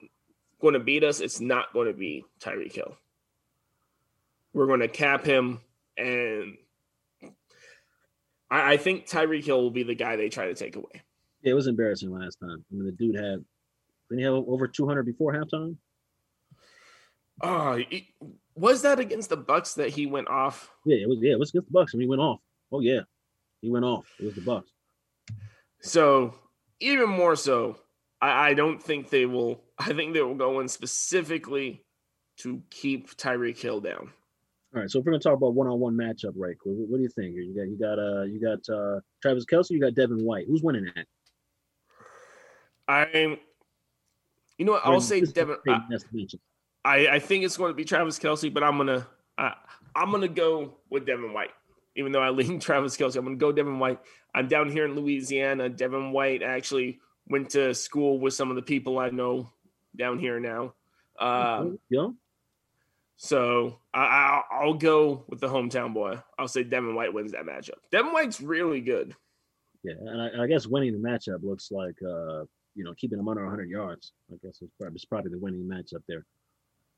going to beat us, it's not going to be Tyreek Hill. We're going to cap him, and I, I think Tyreek Hill will be the guy they try to take away." Yeah, it was embarrassing last time. I mean, the dude had didn't he have over 200 before halftime? Oh, it- was that against the Bucs that he went off? Yeah, it was. Yeah, it was against the Bucs, and he went off. Oh yeah, he went off. It was the Bucs. So even more so, I, I don't think they will. I think they will go in specifically to keep Tyreek Hill down. All right, so if we're gonna talk about one-on-one matchup, right quick, what, what do you think? You got you got uh you got uh Travis Kelce, you got Devin White. Who's winning that? I'm, you know what? I'll say Devin. I, That's the matchup. I, I think it's going to be Travis Kelce, but I'm gonna I, I'm gonna go with Devin White. Even though I lean Travis Kelce, I'm gonna go Devin White. I'm down here in Louisiana. Devin White actually went to school with some of the people I know down here now. Um, yeah. So I, I, I'll go with the hometown boy. I'll say Devin White wins that matchup. Devin White's really good. Yeah, and I, I guess winning the matchup looks like uh, you know keeping them under 100 yards. I guess it's probably, it's probably the winning matchup there.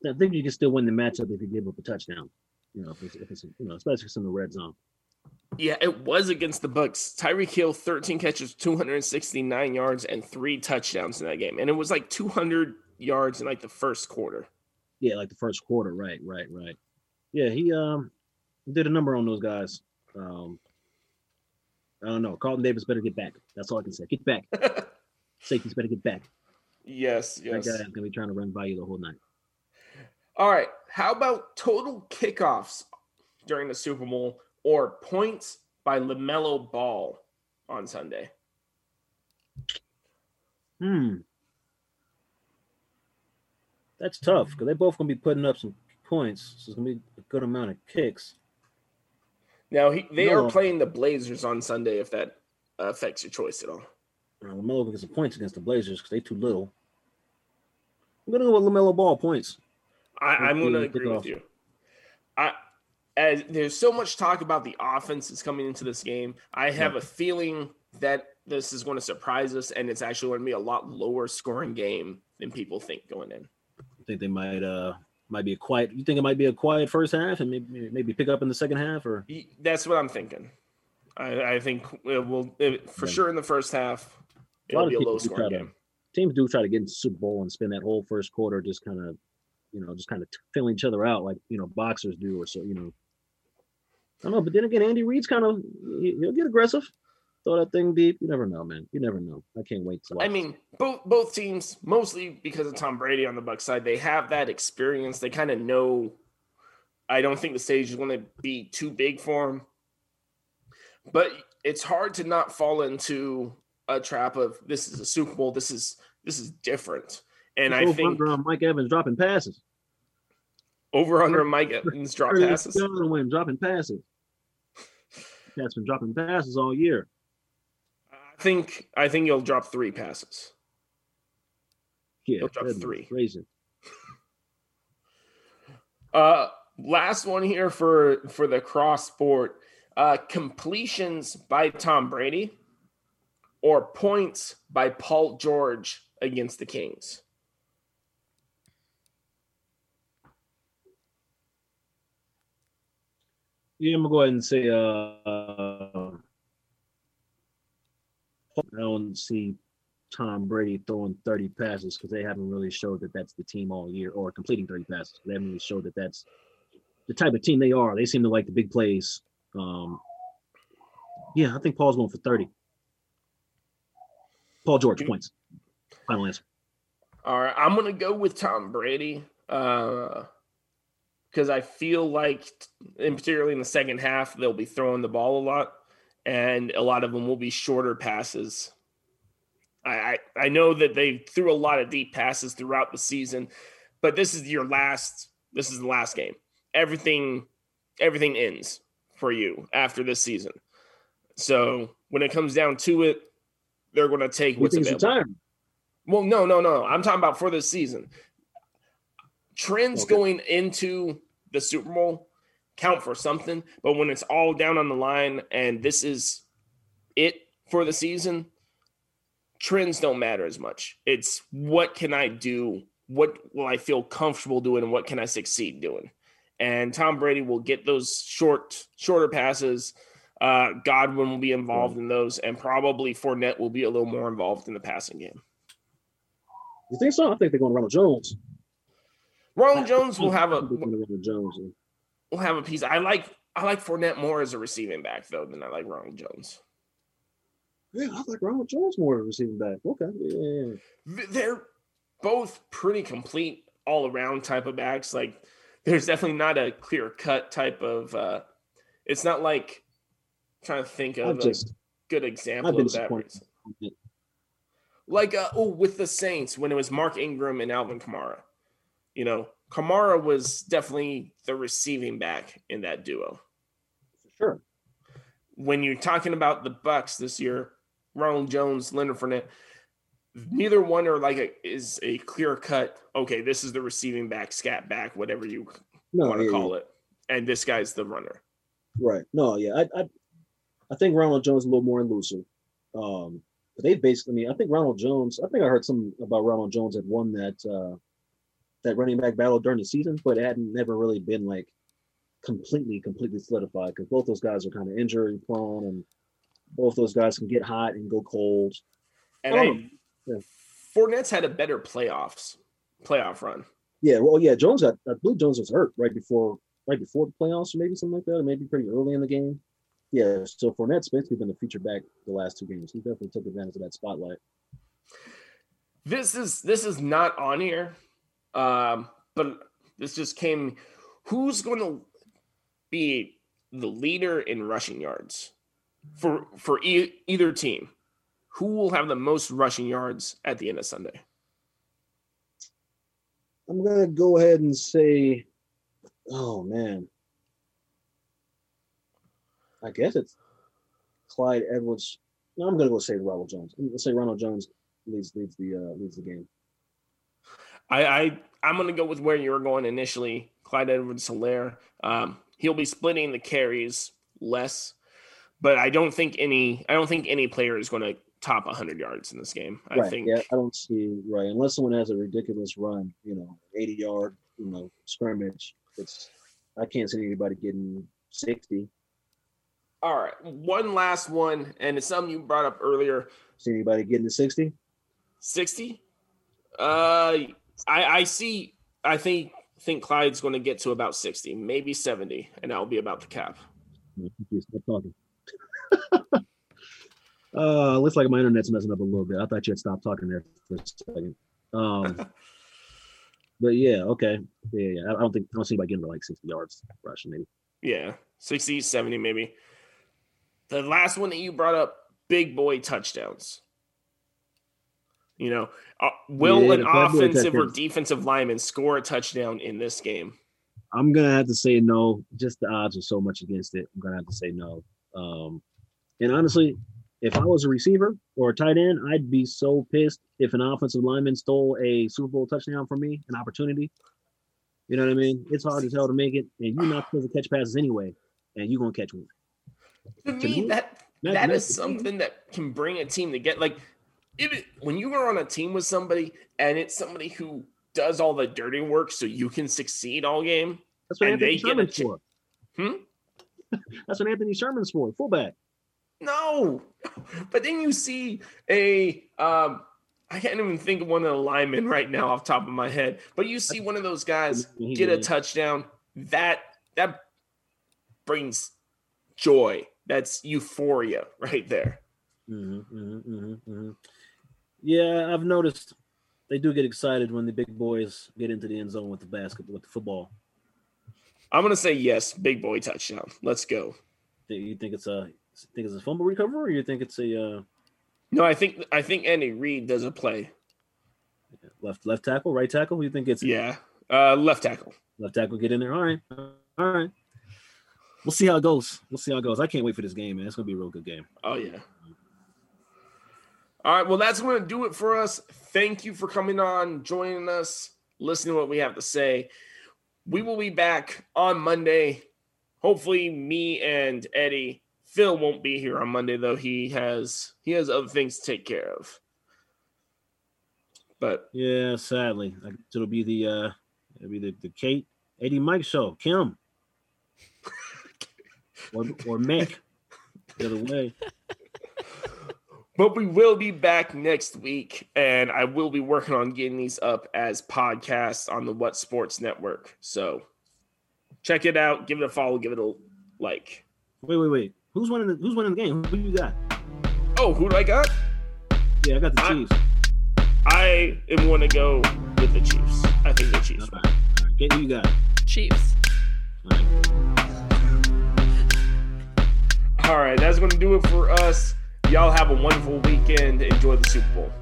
I think you can still win the matchup if you give up a touchdown. You know, if it's, if it's you know especially if it's in the red zone. Yeah, it was against the Bucs. Tyreek Hill, 13 catches, 269 yards, and three touchdowns in that game. And it was like 200 yards in like the first quarter. Yeah, like the first quarter. Right, right, right. Yeah, he um did a number on those guys. Um, I don't know. Carlton Davis better get back. That's all I can say. Get back. Safeties better get back. yes, yes. That guy's gonna be trying to run by you the whole night. All right. How about total kickoffs during the Super Bowl or points by LaMelo Ball on Sunday? Hmm. That's tough because they're both gonna be putting up some points. So it's gonna be a good amount of kicks. Now, he, they No. are playing the Blazers on Sunday if that uh, affects your choice at all. Uh, Lamelo can get some points against the Blazers because they too little. I'm gonna go with Lamelo Ball points. I, I'm going to Okay, agree with off. you. I as there's so much talk about the offense that's coming into this game. I have a feeling that this is going to surprise us, and it's actually going to be a lot lower scoring game than people think going in. I think they might uh might be a quiet. You think it might be a quiet first half and maybe maybe pick up in the second half or That's what I'm thinking. I, I think it will it, for Yeah. sure in the first half. A lot It'll of be a people low do scoring try to- game. teams do try to get into Super Bowl and spend that whole first quarter just kind of you know, just kind of filling each other out like you know boxers do, or so you know. I don't know, but then again, Andy Reid's kind of he'll get aggressive, throw that thing deep. You never know, man. You never know. I can't wait to. I mean, both both teams, mostly because of Tom Brady on the Buck side, they have that experience. They kind of know. I don't think the stage is going to be too big for him, but it's hard to not fall into a trap of this is a Super Bowl. This is this is different. And I think Mike Evans dropping passes. Over under Mike Evans drop passes. When dropping passes. That's been dropping passes all year. I think I think you'll drop three passes. Yeah, he'll drop three. Crazy. uh, last one here for for the cross sport uh, completions by Tom Brady or points by Paul George against the Kings. Yeah, I'm gonna go ahead and say uh, I don't see Tom Brady throwing 30 passes because they haven't really showed that that's the team all year or completing 30 passes. They haven't really showed that that's the type of team they are. They seem to like the big plays. Um, yeah, I think Paul's going for 30. Paul George points. Final answer. All right, I'm gonna go with Tom Brady because uh, I feel like, in particularly in the second half, they'll be throwing the ball a lot, and a lot of them will be shorter passes. I, I, I know that they threw a lot of deep passes throughout the season, but this is your last. This is the last game. Everything, everything ends for you after this season. So when it comes down to it, they're going to take what's available. Well, no, no, no. I'm talking about for this season. Trends okay. going into the Super Bowl count for something, but when it's all down on the line and this is it for the season, trends don't matter as much. It's what can I do? What will I feel comfortable doing and what can I succeed doing? And Tom Brady will get those short, shorter passes uh, Godwin will be involved in those, and probably Fournette will be a little more involved in the passing game. You think so? I think they're going to Ronald Jones. Ronald Jones will have a Jones. Will have a piece. I like I like Fournette more as a receiving back though than I like Ronald Jones. Yeah, I like Ronald Jones more as a receiving back. Okay, yeah. They're both pretty complete all around type of backs. Like there's definitely not a clear cut type of. uh It's not like trying to think of a just, good example of that. Like uh, oh, with the Saints when it was Mark Ingram and Alvin Kamara. You know, Kamara was definitely the receiving back in that duo. For sure. When you're talking about the Bucs this year, Ronald Jones, Leonard Fournette, neither one are like a, is a clear cut. Okay, this is the receiving back, scat back, whatever you no, want to yeah, call yeah. it, and this guy's the runner. Right. No. Yeah. I, I I think Ronald Jones is a little more elusive. Um, but they basically, I mean, I think Ronald Jones. I think I heard something about Ronald Jones had won that uh, that running back battle during the season, but it hadn't never really been like completely, completely solidified because both those guys are kind of injury prone, and both those guys can get hot and go cold. And I, yeah. Fournette's had a better playoffs playoff run. Yeah, well, yeah, Jones. I, I believe Jones was hurt right before right before the playoffs, or maybe something like that, or maybe pretty early in the game. Yeah, so Fournette's basically been the feature back the last two games. He definitely took advantage of that spotlight. This is this is not on here, um, but this just came. Who's going to be the leader in rushing yards for for e- either team? Who will have the most rushing yards at the end of Sunday? I'm gonna go ahead and say, oh man, I guess it's Clyde Edwards. No, I'm gonna go say Ronald Jones. Let's say Ronald Jones leads leads the uh, leads the game. I, I I'm gonna go with where you were going initially. Clyde Edwards Helaire. Um, he'll be splitting the carries less, but I don't think any I don't think any player is going to top 100 yards in this game. I right, think yeah, I don't see right unless someone has a ridiculous run, you know, 80 yard, you know, scrimmage. It's I can't see anybody getting 60. All right, one last one, and it's something you brought up earlier. See anybody getting to sixty? Sixty? Uh, I I see. I think think Clyde's going to get to about 60, maybe 70, and that'll be about the cap. Stop talking. uh, looks like my internet's messing up a little bit. I thought you had stopped talking there for a second. Um, but yeah, okay, yeah, yeah. I I don't think I don't see anybody getting to like sixty yards rushing. Maybe Yeah, 60, 70 maybe. The last one that you brought up, big boy touchdowns. You know, uh, will Yeah, an the big boy offensive or defensive lineman score a touchdown in this game? I'm gonna have to say no. Just the odds are so much against it. I'm gonna have to say no. Um, and honestly, if I was a receiver or a tight end, I'd be so pissed if an offensive lineman stole a Super Bowl touchdown from me, an opportunity. You know what I mean? It's hard as hell to make it, and you're not supposed to catch passes anyway, and you're gonna catch one. To To me, me, that That- that is something that can bring a team to get like if it, when you are on a team with somebody and it's somebody who does all the dirty work so you can succeed all game. That's what And Anthony they get a Sherman's ch- for. Hmm? That's what Anthony Sherman's for, fullback. No, but then you see a um, I can't even think of one of the linemen right now off top of my head. But you see one of those guys get a touchdown. That that brings joy. That's euphoria right there. Mhm, mhm, mhm, mhm. Yeah, I've noticed they do get excited when the big boys get into the end zone with the basketball, with the football. I'm gonna say yes, big boy touchdown. Let's go. Do you think it's a think it's a fumble recovery, or you think it's a uh, No, I think I think Andy Reid does a play. left left tackle, right tackle? Who you think it's Yeah, uh, left tackle. left tackle get in there? All right, all right. We'll see how it goes. We'll see how it goes. I can't wait for this game, man. It's gonna be a real good game. Oh yeah. All right, well that's going to do it for us. Thank you for coming on, joining us, listening to what we have to say. We will be back on Monday. Hopefully, me and Eddie. Phil won't be here on Monday though. He has he has other things to take care of. But Yeah, sadly, it'll be the uh, it'll be the, the Kate Eddie Mike show. Kim or or Mick. The other way. But we will be back next week, and I will be working on getting these up as podcasts on the What Sports Network. So check it out, give it a follow, give it a like. Wait, wait, wait. Who's winning? The, who's winning the game? Who do you got? Oh, who do I got? Yeah, I got the I- Chiefs. I am going to go with the Chiefs. I think the Chiefs. All win. right. All right. Kate, who you got? Chiefs. All right, that's going to do it for us. Y'all have a wonderful weekend. Enjoy the Super Bowl.